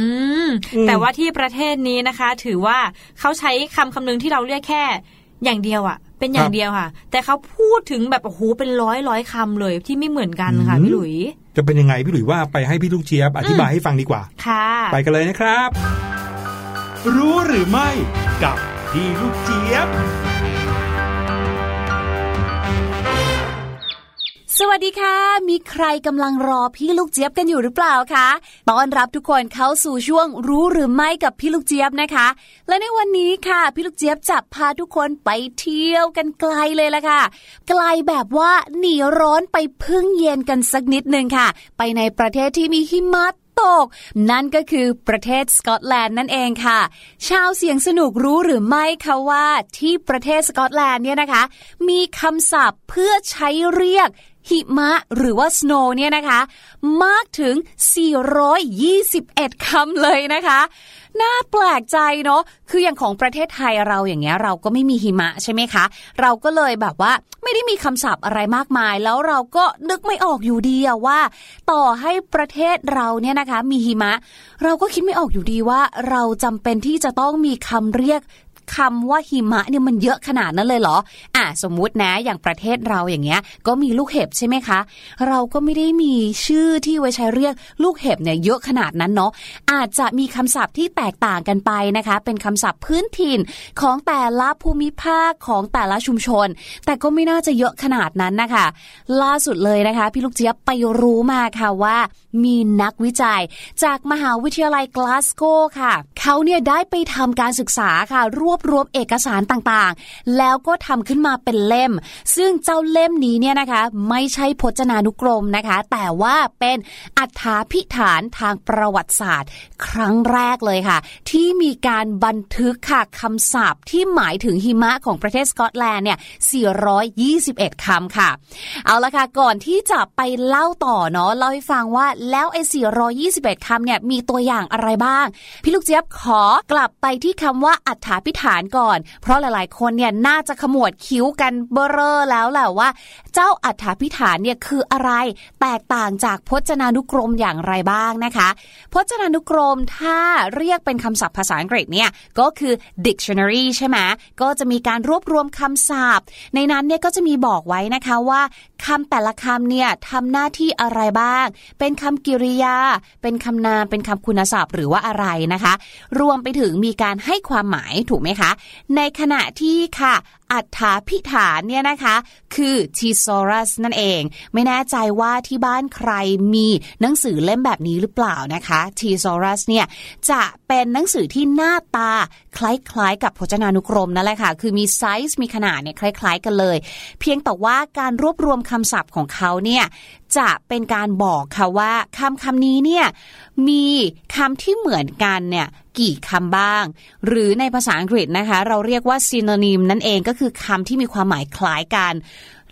มอืมแต่ว่าที่ประเทศนี้นะคะ ถือว่าเขาใช้คำคำนึงที่เราเรียกแค่อย่างเดียวอะ เป็นอย่างเดียวค่ะ แต่เขาพูดถึงแบบโอ้โหเป็นร้อยร้อยคำเลยที่ไม่เหมือนกันค่ะพี่หลุย จะเป็นยังไงพี่หลุยว่าไปให้พี่ลูกเจี๊ยบอธิบายให้ฟังดีกว่า ค่ะ ไปกันเลยนะครับ รู้หรือไม่กับพี่ลูกเจี๊ยบ สวัสดีค่ะ มีใครกำลังรอพี่ลูกเจี๊ยบกันอยู่หรือเปล่าคะ ต้อนรับทุกคนเข้าสู่ช่วงรู้หรือไม่กับพี่ลูกเจี๊ยบนะคะ และในวันนี้ค่ะ พี่ลูกเจี๊ยบจะพาทุกคนไปเที่ยวกันไกลเลยละค่ะ ไกลแบบว่าหนีร้อนไปพึ่งเย็นกันสักนิดนึงค่ะ ไปในประเทศที่มีหิมะตกนั่นก็คือประเทศสกอตแลนด์นั่นเองค่ะ ชาวเสียงสนุกรู้หรือไม่คะว่าที่ประเทศสกอตแลนด์เนี่ยนะคะ มีคำศัพท์เพื่อใช้เรียก หิมะหรือว่า snow เนี่ยนะคะ มากถึง 421 คำเลยนะคะ น่าแปลกใจเนาะคืออย่างของประเทศไทยเราอย่างเงี้ยเราก็ไม่มีหิมะใช่ไหมคะ เราก็เลยแบบว่าไม่ได้มีคำศัพท์อะไรมากมาย แล้วเราก็นึกไม่ออกอยู่ดีว่า ต่อให้ประเทศเราเนี่ยนะคะ มีหิมะ เราก็คิดไม่ออกอยู่ดีว่า เราจำเป็นที่จะต้องมีคำเรียก คำว่าหิมะเนี่ยมันเยอะขนาดนั้นเลยเหรอ อะสมมุตินะอย่างประเทศเราอย่างเงี้ย ก็มีลูกเห็บใช่ไหมคะ เราก็ไม่ได้มีชื่อที่ไว้ใช้เรียกลูกเห็บเนี่ยเยอะขนาดนั้นเนาะอาจจะมีคำศัพท์ที่แตกต่างกันไปนะคะ เป็นคำศัพท์พื้นถิ่นของแต่ละภูมิภาคของแต่ละชุมชน แต่ก็ไม่น่าจะเยอะขนาดนั้นนะคะ ล่าสุดเลยนะคะ พี่ลูกเจี๊ยบไปรู้มาค่ะว่า มีนักวิจัย จากมหาวิทยาลัยกลาสโกค่ะ เขาเนี่ยได้ไปทำการศึกษาค่ะร่วบรวมเอกสารต่างๆ แล้วก็ทำขึ้นมาเป็นเล่ม ซึ่งเจ้าเล่มนี้เนี่ยนะคะ ไม่ใช่พจนานุกรมนะคะ แต่ว่าเป็นอัฐาพิฐานทางประวัติศาสตร์ ครั้งแรกเลยค่ะ ที่มีการบันทึกค่ะคำศัพท์ที่หมายถึงหิมะของประเทศสกอตแลนด์เนี่ย 421คำค่ะ เอาละค่ะ ก่อนที่จะไปเล่าต่อเนาะเล่าให้ฟังว่าแล้วไอ้ 421คำเนี่ยมีตัวอย่างอะไรบ้าง พี่ลูกเจี๊ยบขอกลับไปที่คำว่าอัฐาพิฐานก่อน เพราะหลายๆ คนเนี่ยน่าจะขมวดคิ้วกันเบอเรอแล้วแหละว่า เจ้าอัฏฐพิฐานเนี่ยคืออะไร แตกต่างจากพจนานุกรมอย่างไรบ้างนะคะ พจนานุกรมถ้าเรียกเป็นคำศัพท์ภาษาอังกฤษเนี่ยก็คือ dictionary ใช่ไหมก็จะมีการรวบรวมคำศัพท์ ในนั้นเนี่ยก็จะมีบอกไว้นะคะว่าคำแต่ละคำเนี่ยทำหน้าที่อะไรบ้าง เป็นคำกริยา เป็นคำนาม เป็นคำคุณศัพท์หรือว่าอะไรนะคะ รวมไปถึงมีการให้ความหมายถูกไหมคะ ในขณะที่ค่ะอัฏฐาพิฐานเนี่ยนะคะ คือ thesaurus นั่นเอง ไม่แน่ใจว่าที่บ้านใครมีหนังสือเล่มแบบนี้หรือเปล่านะคะ thesaurus เนี่ยจะเป็นหนังสือที่หน้าตาคล้ายๆ กับพจนานุกรมนั่นแหละค่ะ คือมีไซส์มีขนาดเนี่ยคล้ายๆ กันเลย เพียงแต่ว่าการรวบรวมคำศัพท์ของเขาเนี่ยจะเป็นการบอกค่ะว่าคำคำนี้เนี่ยมีคำที่เหมือนกันเนี่ย กี่คำบ้าง หรือในภาษาอังกฤษนะคะ เราเรียกว่า synonym นั่นเองก็คือคำที่มีความหมายคล้ายกัน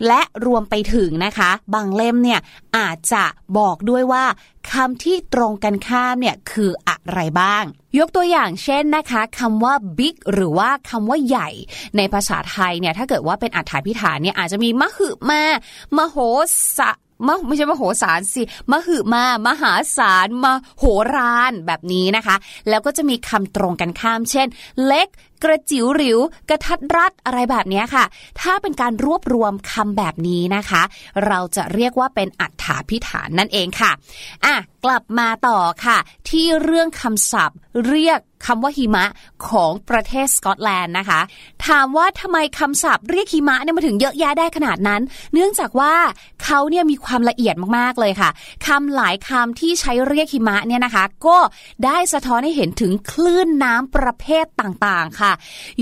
และรวมไปถึงนะคะ บางเล่มเนี่ยอาจจะบอกด้วยว่าคำที่ตรงกันข้ามเนี่ยคืออะไรบ้าง ยกตัวอย่างเช่นนะคะคำว่า big หรือว่าคำว่าใหญ่ ในภาษาไทยเนี่ยถ้าเกิดว่าเป็นอัฏฐาพิฐานเนี่ยอาจจะมีมหึมามโหสะ มะไม่ใช่มโหสารสิมหึมามหาศาลมโหรานแบบนี้นะคะ แล้วก็จะมีคำตรงกันข้าม เช่น เล็ก กระจิ๋วหริว กระทัดรัดอะไรแบบนี้ค่ะ ถ้าเป็นการรวบรวมคำแบบนี้นะคะ เราจะเรียกว่าเป็นอัฏฐาพิฐานนั่นเองค่ะอะกลับมาต่อค่ะ ที่เรื่องคำศัพท์ เรียกคำว่าหิมะของประเทศสกอตแลนด์นะคะ ถามว่าทำไมคำศัพท์เรียกหิมะเนี่ยมาถึงเยอะแยะได้ขนาดนั้น เนื่องจากว่าเขาเนี่ยมีความละเอียดมากๆเลยค่ะคำหลายคำที่ใช้เรียกหิมะเนี่ยนะคะ ก็ได้สะท้อนให้เห็นถึงคลื่นน้ำประเภทต่างๆค่ะ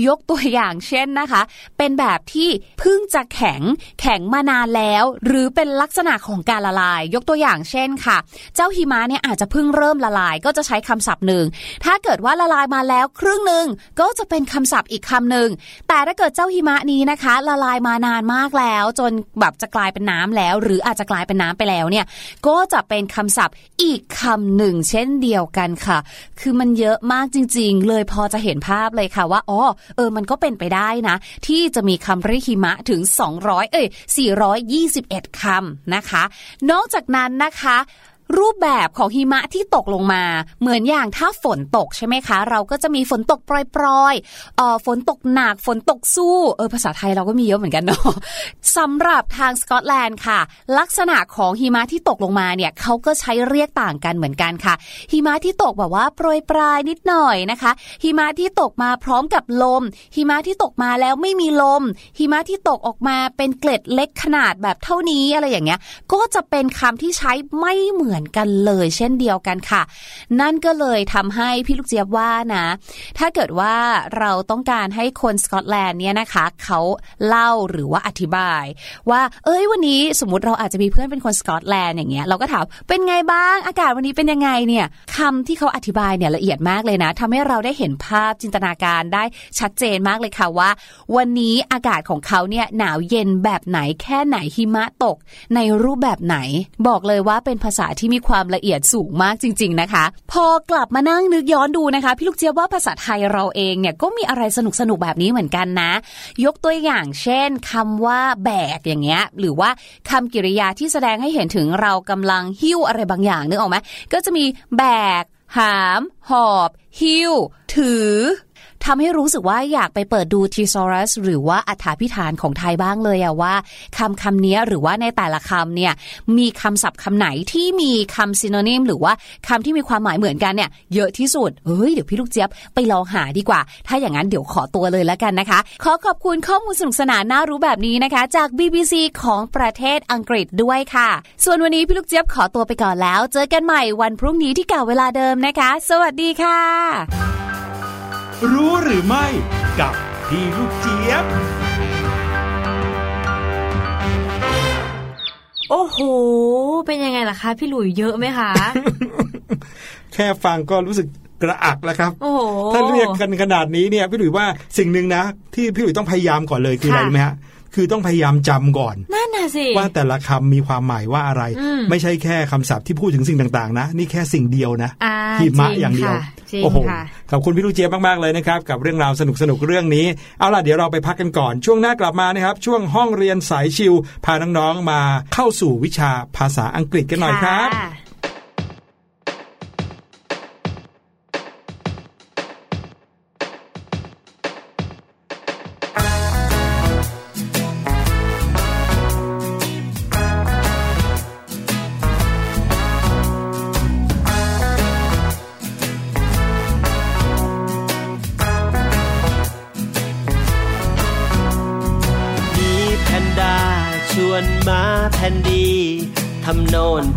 ยกตัวอย่างเช่นนะคะ เป็นแบบที่เพิ่งจะแข็งแข็งมานานแล้ว หรือเป็นลักษณะของการละลาย ยกตัวอย่างเช่นค่ะ เจ้าหิมะเนี่ยอาจจะเพิ่งเริ่มละลาย ก็จะใช้คำศัพท์หนึ่ง ถ้าเกิดว่าละลายมาแล้วครึ่งหนึ่งก็จะเป็นคำศัพท์อีกคำหนึ่งแต่ถ้าเกิดเจ้าหิมะนี้นะคะ ละลายมานานมากแล้ว จนแบบจะกลายเป็นน้ำแล้ว หรืออาจจะกลายเป็นน้ำไปแล้วเนี่ยก็จะเป็นคำศัพท์อีกคำหนึ่ง เช่นเดียวกันค่ะ คือมันเยอะมากจริง ๆ เลยพอจะเห็นภาพเลยค่ะว่าอ๋อเออมันก็เป็นไปได้นะ ที่จะมีคำเรียกหิมะถึง 200 เอ้ย421 คำนะคะ นอกจากนั้นนะคะ รูปแบบของหิมะที่ตกลงมา เหมือนอย่างถ้าฝนตกใช่ไหมคะ เราก็จะมีฝนตกปรอยๆเอ่อฝนตกหนักฝนตกสู้เออภาษาไทยเราก็มีเยอะเหมือนกันเนาะสำหรับทางสกอตแลนด์ค่ะ ลักษณะของหิมะที่ตกลงมาเนี่ยเขาก็ใช้เรียกต่างกันเหมือนกันค่ะ หิมะที่ตกแบบว่าโปรยปลายนิดหน่อยนะคะ หิมะที่ตกมาพร้อมกับลม หิมะที่ตกมาแล้วไม่มีลม หิมะที่ตกออกมาเป็นเกล็ดเล็กขนาดแบบเท่านี้อะไรอย่างเงี้ย ก็จะเป็นคำที่ใช้ไม่เหมือนกันเลยเช่นเดียวกันค่ะ นั่นก็เลยทำให้พี่ลูกเจี๊ยบว่านะ ถ้าเกิดว่าเราต้องการให้คนสกอตแลนด์เนี่ยนะคะเขาเล่าหรือว่าอธิบาย ว่า เอ้ยวันนี้สมมติเราอาจจะมีเพื่อนเป็นคนสกอตแลนด์อย่างเงี้ยเราก็ถามเป็นไงบ้างอากาศวันนี้เป็นยังไงเนี่ยคำที่เขาอธิบายเนี่ยละเอียดมากเลยนะทำให้เราได้เห็นภาพจินตนาการได้ชัดเจนมากเลยค่ะว่า วันนี้อากาศของเขาเนี่ยหนาวเย็นแบบไหนแค่ไหนหิมะตก ในรูปแบบไหน บอกเลยว่าเป็นภาษาที่มีความละเอียดสูงมากจริง ๆนะคะ พอกลับมานั่งนึกย้อนดูนะคะ พี่ลูกเจี๊ยบว่าภาษาไทยเราเองเนี่ยก็มีอะไรสนุกสนุกๆแบบนี้เหมือนกันนะ ยกตัวอย่างเช่นคำว่าแบกอย่างเงี้ยหรือว่าคำกริยาที่แสดงให้เห็นถึงเรากำลังหิ้วอะไรบางอย่างนึกออกไหมก็จะมีแบก หาม หอบ หิ้ว ถือ ทำให้รู้สึกว่าอยากไปเปิดดูทีซอรัสหรือว่าอัฐาพิฐานของไทยบ้างเลยอะว่าคำคำนี้หรือว่าในแต่ละคำเนี่ยมีคำศัพท์คำไหนที่มีคำซินโนนิมหรือว่าคำที่มีความหมายเหมือนกันเนี่ยเยอะที่สุดเฮ้ยเดี๋ยวพี่ลูกเจี๊ยบไปลองหาดีกว่า ถ้าอย่างนั้นเดี๋ยวขอตัวเลยแล้วกันนะคะ ขอขอบคุณข้อมูลสนุกสนานน่ารู้แบบนี้นะคะ จาก BBC ของประเทศอังกฤษด้วยค่ะ ส่วนวันนี้พี่ลูกเจี๊ยบขอตัวไปก่อนแล้ว เจอกันใหม่วันพรุ่งนี้ที่เก่าเวลาเดิมนะคะ สวัสดีค่ะ รู้หรือไม่กับพี่ลูกเจี๊ยบ โอ้โห เป็นยังไงล่ะคะ พี่หลุยเยอะไหมคะ แค่ฟังก็รู้สึกกระอักแล้วครับโอ้โหถ้าเรียกกันขนาดนี้เนี่ยพี่หลุยว่าสิ่งหนึ่งนะ ที่พี่หลุยต้องพยายามก่อนเลยคืออะไรค่ะรู้ไหมฮะ คือต้องพยายามจำก่อนนั่นน่ะสิว่าแต่ละคำมีความหมายว่าอะไรอืมไม่ใช่แค่คำศัพท์ที่พูดถึงสิ่งต่างๆ นะ นี่แค่สิ่งเดียวนะอ่าหิมะจริงอย่างเดียวค่ะจริงโอ้โหค่ะขอบคุณพี่ลูกเจี๊ยบมากๆเลยนะครับ กับเรื่องราวสนุกๆเรื่องนี้ เอาล่ะเดี๋ยวเราไปพักกันก่อน ช่วงหน้ากลับมานะครับ ช่วงห้องเรียนสายชิวพาน้องๆมาเข้าสู่วิชาภาษาอังกฤษกันหน่อยครับ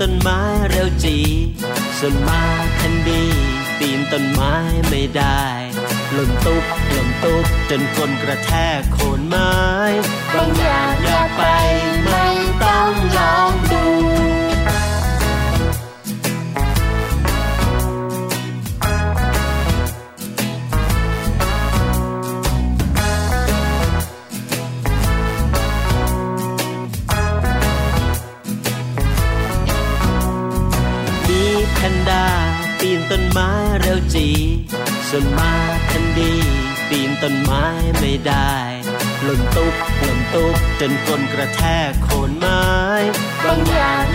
ต้นไม้เร็วจีส่วนมาแคนดีปีนต้นไม้ไม่ได้หล่นตุ๊บหล่นตุ๊บจนคนกระแทกโคนไม้บางอย่างอย่าไป จนกลนกระแทกโคนไม้ บางอย่าง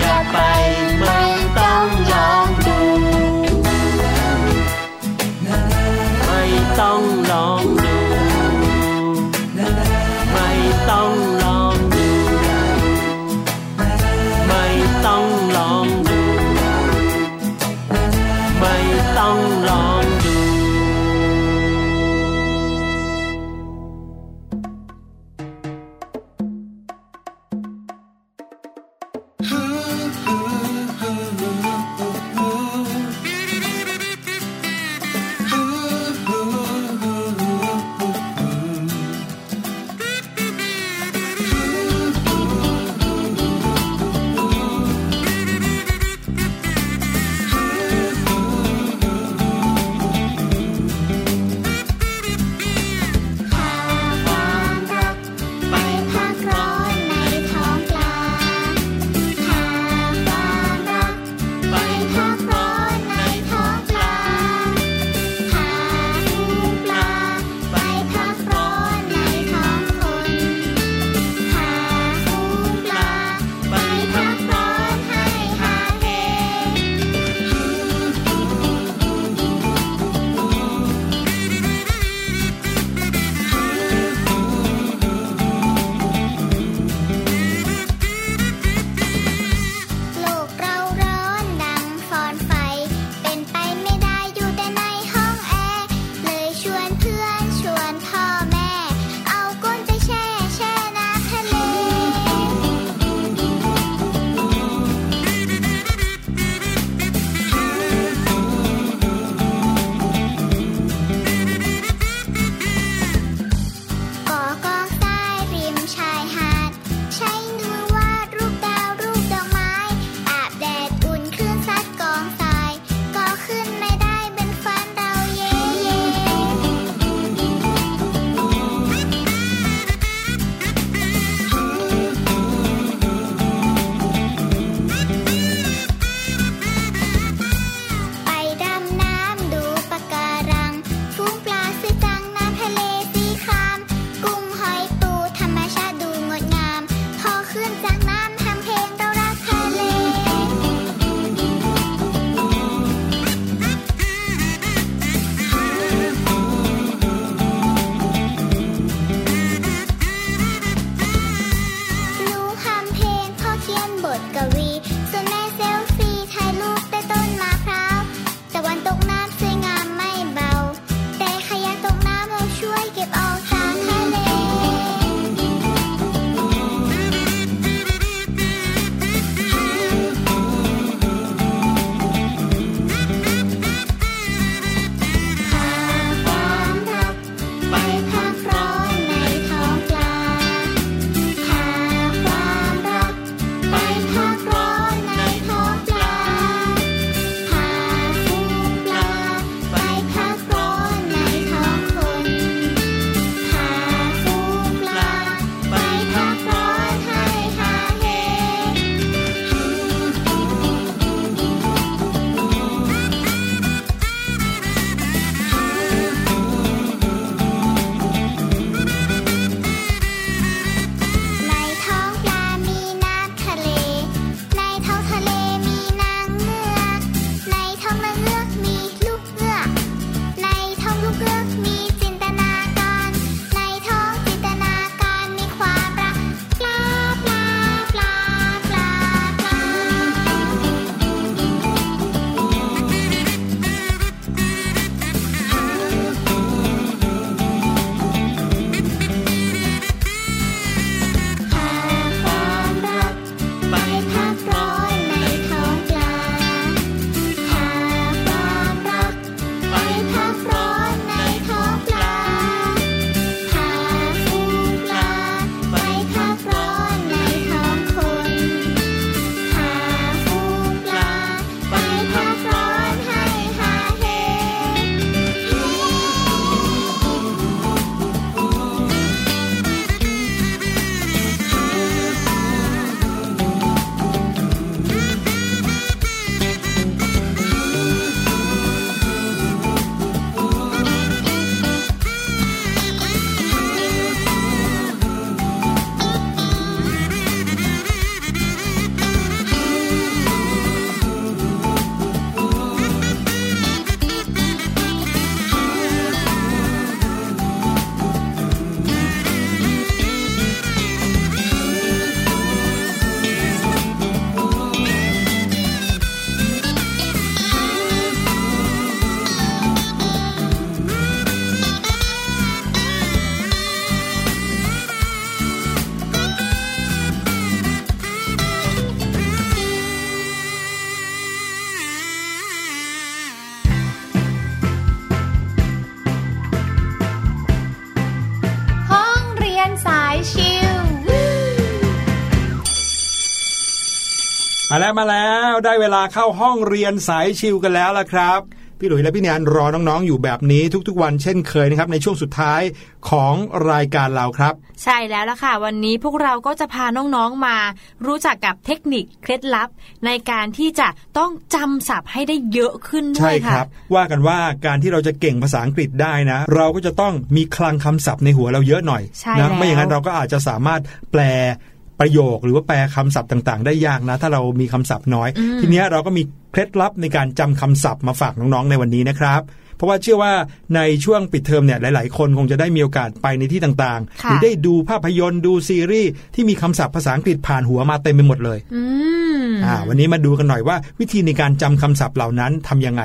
มาแล้ว ได้เวลาเข้าห้องเรียนสายชิวกันแล้วล่ะครับ พี่หลุยและพี่แนนรอน้องๆอยู่แบบนี้ทุกๆ วันเช่นเคยนะครับในช่วงสุดท้ายของรายการเราครับ ใช่แล้วล่ะค่ะ วันนี้พวกเราก็จะพาน้องๆมา รู้จักกับเทคนิคเคล็ดลับ ในการที่จะต้องจำศัพท์ให้ได้เยอะขึ้นด้ใช่วยคค่ะรับ ว่ากันว่าการที่เราจะเก่งภาษาอังกฤษได้นะ เราก็จะต้องมีคลังคำศัพท์ในหัวเราเยอะหน่อยใช่นะแล้วไม่อย่างนั้นเราก็อาจจะสามารถแปล ประโยคหรือว่าแปลคำศัพท์ต่างๆ ได้ยากนะ ถ้าเรามีคำศัพท์น้อย ทีเนี้ยเราก็มีเคล็ดลับในการจำคำศัพท์มาฝากน้องๆในวันนี้นะครับเพราะว่าเชื่อว่าในช่วงปิดเทอมเนี่ยหลาย ๆ คนคงจะได้มีโอกาสไปในที่ต่างๆค่ะหรือได้ดูภาพยนตร์ดูซีรีส์ที่มีคำศัพท์ภาษาอังกฤษผ่านหัวมาเต็มไปหมดเลยอืมอ่าวันนี้มาดูกันหน่อยว่า วิธีในการจำคำศัพท์เหล่านั้นทำยังไง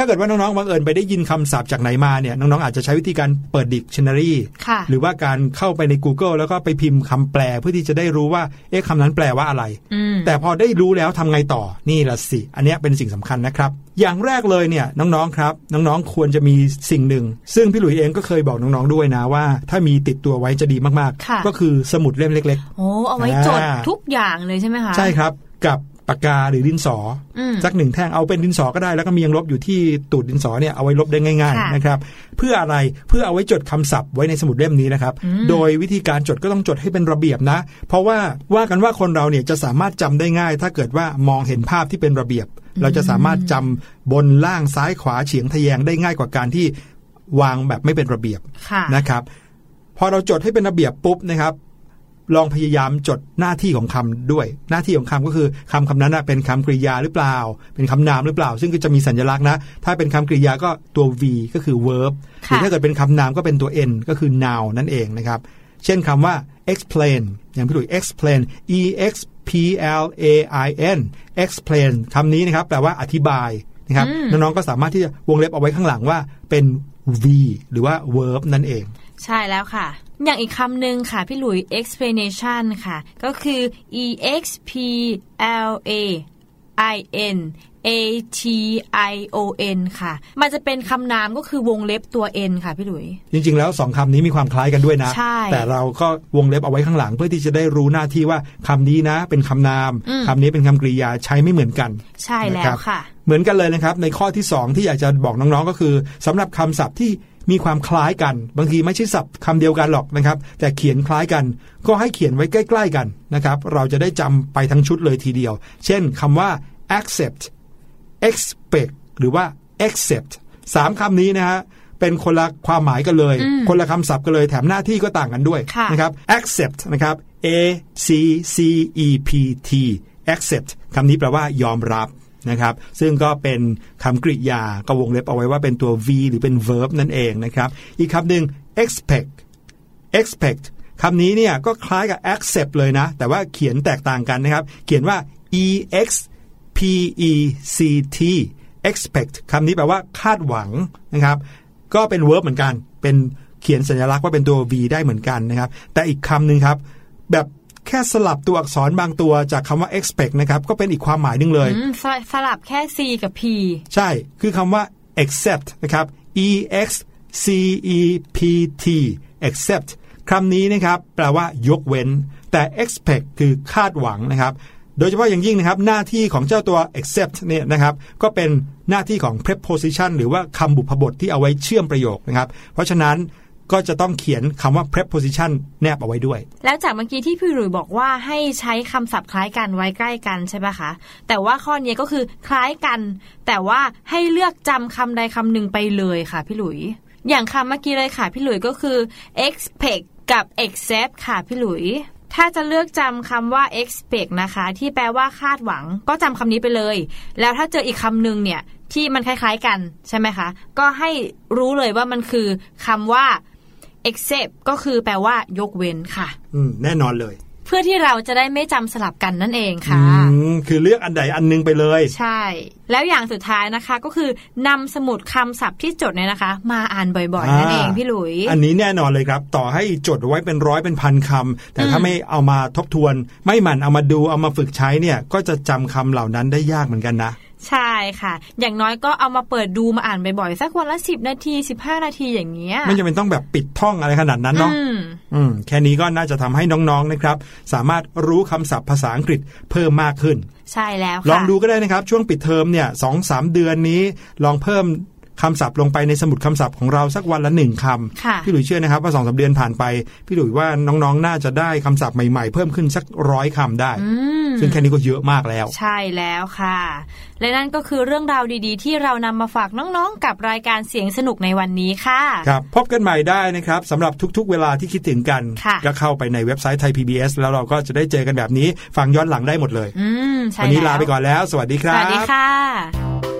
ถ้าเกิดว่าน้องๆบังเอิญไปได้ยินคำศัพท์จากไหนมาเนี่ยน้องๆอาจจะใช้วิธีการเปิดดิกชันนารีค่ะหรือว่าการเข้าไปใน Google แล้วก็ไปพิมพ์คำแปลเพื่อที่จะได้รู้ว่าเอ๊ะคำนั้นแปลว่าอะไรอืมแต่พอได้รู้แล้วทำไงต่อนี่ละสิ อันเนี้ยเป็นสิ่งสำคัญนะครับ อย่างแรกเลยเนี่ยน้องๆครับ น้องๆควรจะมีสิ่งหนึ่ง ซึ่งพี่หลุยเองก็เคยบอกน้องๆด้วยนะว่า ถ้ามีติดตัวไว้จะดีมากค่ะๆก็คือสมุดเล่มเล็กโอ้เอาไว้จดอ่าทุกอย่างเลยใช่ไหมคะๆใช่ครับกับ ปากกาหรือดินสออมสักหนึ่งแท่งเอาเป็นดินสอก็ได้แล้วก็มียังลบอยู่ที่ตูดดินสอเนี่ยเอาไว้ลบได้ง่ายค่ะๆนะครับ เพื่ออะไรเพื่อเอาไว้จดคำศัพท์ไว้ในสมุดเล่มนี้นะครับอืมโดยวิธีการจดก็ต้องจดให้เป็นระเบียบนะ เพราะว่าว่ากันว่าคนเราเนี่ยจะสามารถจำได้ง่าย ถ้าเกิดว่ามองเห็นภาพที่เป็นระเบียบ เราจะสามารถจำบนล่างซ้ายขวาเฉียงทะแยงได้ง่ายกว่าการที่วางแบบไม่เป็นระเบียบค่ะนะครับพอเราจดให้เป็นระเบียบปุ๊บนะครับ ลองพยายามจดหน้าที่ของคำด้วย หน้าที่ของคำก็คือคำคำนั้นนะเป็นคำกริยาหรือเปล่า เป็นคำนามหรือเปล่า ซึ่งก็จะมีสัญลักษณ์นะ ถ้าเป็นคำกริยาก็ตัว v ก็คือ verb หค่ะรือถ้าเกิดเป็นคำนามก็เป็นตัว n ก็คือ noun นั่นเองนะครับ เช่นคำว่า explain อย่างพี่ดุย explain e x p l a i n explain คำนี้นะครับแปลว่าอธิบายนะครับอืมน้องๆก็สามารถที่จะวงเล็บเอาไว้ข้างหลังว่าเป็น v หรือว่า verb นั่นเอง ใช่แล้วค่ะ อย่างอีกคำหนึ่งค่ะพี่หลุย explanation ค่ะ ก็คือ e x p l a i n a t i o n ค่ะ มันจะเป็นคำนามก็คือวงเล็บตัว n ค่ะพี่หลุย จริง ๆ แล้วสองคำนี้มีความคล้ายกันด้วยนะใช่แต่เราก็วงเล็บเอาไว้ข้างหลัง เพื่อที่จะได้รู้หน้าที่ว่าคำนี้นะ เป็นคำนามอืมคำนี้เป็นคำกริยาใช้ไม่เหมือนกัน ใช่แล้นะครัวบค่ะ เหมือนกันเลยนะครับ ในข้อที่ 2 ที่อยากจะบอกน้องๆก็คือสำหรับคำศัพท์ที่ มีความคล้ายกัน บางทีไม่ใช่ศัพท์คำเดียวกันหรอกนะครับ แต่เขียนคล้ายกัน ก็ให้เขียนไว้ใกล้ ๆกันนะครับ เราจะได้จำไปทั้งชุดเลยทีเดียว เช่นคำว่า accept expect หรือว่า accept สามคำนี้นะฮะเป็นคนละความหมายกันเลยอืมคนละคำศัพท์กันเลยแถมหน้าที่ก็ต่างกันด้วยค่ะนะครับ accept นะครับ a c c e p t accept คำนี้แปลว่ายอมรับ นะครับ ซึ่งก็เป็นคำกริยาก็วงเล็บเอาไว้ว่าเป็นตัว v หรือเป็น verb นั่นเองนะครับ อีกคำหนึ่ง expect expect คำนี้เนี่ยก็คล้ายกับ accept เลยนะ แต่ว่าเขียนแตกต่างกันนะครับ เขียนว่า e x p e c t expect คำนี้แปลว่าคาดหวังนะครับ ก็เป็น verb เหมือนกัน เป็นเขียนสัญลักษณ์ว่าเป็นตัว v ได้เหมือนกันนะครับ แต่อีกคำหนึ่งครับ แบบ แค่สลับตัวอักษรบางตัวจากคำว่า expect นะครับก็เป็นอีกความหมายหนึ่งเลยอืมสสลับแค่ c กับ p ใช่คือคำว่า accept นะครับ e x c e p t accept คำนี้นะครับแปลว่ายกเว้น แต่ expect คือคาดหวังนะครับ โดยเฉพาะอย่างยิ่งนะครับ หน้าที่ของเจ้าตัว accept เนี่ยนะครับ ก็เป็นหน้าที่ของ preposition หรือว่าคำบุพบทที่เอาไว้เชื่อมประโยคนะครับ เพราะฉะนั้น ก็จะต้องเขียนคำว่า preposition แนบเอาไว้ด้วย แล้วจากเมื่อกี้ที่พี่หลุยบอกว่าให้ใช้คำศัพท์คล้ายกันไว้ใกล้กันใช่ไหมคะ แต่ว่าข้อนี้ก็คือคล้ายกัน แต่ว่าให้เลือกจำคำใดคำหนึ่งไปเลยค่ะพี่หลุย อย่างคำเมื่อกี้เลยค่ะพี่หลุยก็คือ expect กับ accept ค่ะพี่หลุยถ้าจะเลือกจำคำว่า expect นะคะ ที่แปลว่าคาดหวัง ก็จำคำนี้ไปเลย แล้วถ้าเจออีกคำหนึ่งเนี่ยที่มันคล้ายๆกันใช่ไหมคะ ก็ให้รู้เลยว่ามันคือคำว่า except ก็คือแปลว่ายกเว้นค่ะ อืม แน่นอนเลย เพื่อที่เราจะได้ไม่จำสลับกันนั่นเองค่ะ อืม คือเลือกอันใดอันหนึงไปเลย ใช่ แล้วอย่างสุดท้ายนะคะก็คือนำสมุดคำศัพท์ที่จดเนี่ยนะคะ มาอ่านบ่อยๆ นั่นเองพี่หลุย อันนี้แน่นอนเลยครับ ต่อให้จดไว้เป็นร้อยเป็นพันคำแต่ถ้าอืมไม่เอามาทบทวน ไม่หมั่นเอามาดูเอามาฝึกใช้เนี่ย ก็จะจำคำเหล่านั้นได้ยากเหมือนกันนะ ใช่ค่ะ อย่างน้อยก็เอามาเปิดดูมาอ่านบ่อยๆสักวันละสิบนาทีสิบห้านาทีอย่างเงี้ยไม่จำเป็นต้องแบบปิดท่องอะไรขนาดนั้นเนาะอืมอืมแค่นี้ก็น่าจะทำให้น้องๆนะครับ สามารถรู้คำศัพท์ภาษาอังกฤษเพิ่มมากขึ้น ใช่แล้วค่ะลองดูก็ได้นะครับ ช่วงปิดเทอมเนี่ยสองสามเดือนนี้ ลองเพิ่ม คำศัพท์ลงไปในสมุดคำศัพท์ของเราสักวันละหนึ่งคค่ะำพี่หลุยเชื่อนะครับว่าสองสาเดือนผ่านไป พี่หลุยว่าน้องๆ น่าจะได้คำศัพท์ใหม่ๆ เพิ่มขึ้นสักร้อยคำได้อืมซึ่งแค่นี้ก็เยอะมากแล้ว ใช่แล้วค่ะ และนั่นก็คือเรื่องราวดีๆ ที่เรานำมาฝากน้องๆ กับรายการเสียงสนุกในวันนี้ค่ะครับพบกันใหม่ได้นะครับสำหรับทุกๆ เวลาที่คิดถึงกันค่ะก็เข้าไปในเว็บไซต์ไทย PBS แล้วเราก็จะได้เจอกันแบบนี้ฟังย้อนหลังได้หมดเลยอืมใช่วันี้แลาไปก่อนแล้ว สวัสดีคสรับวัสดีค่ะ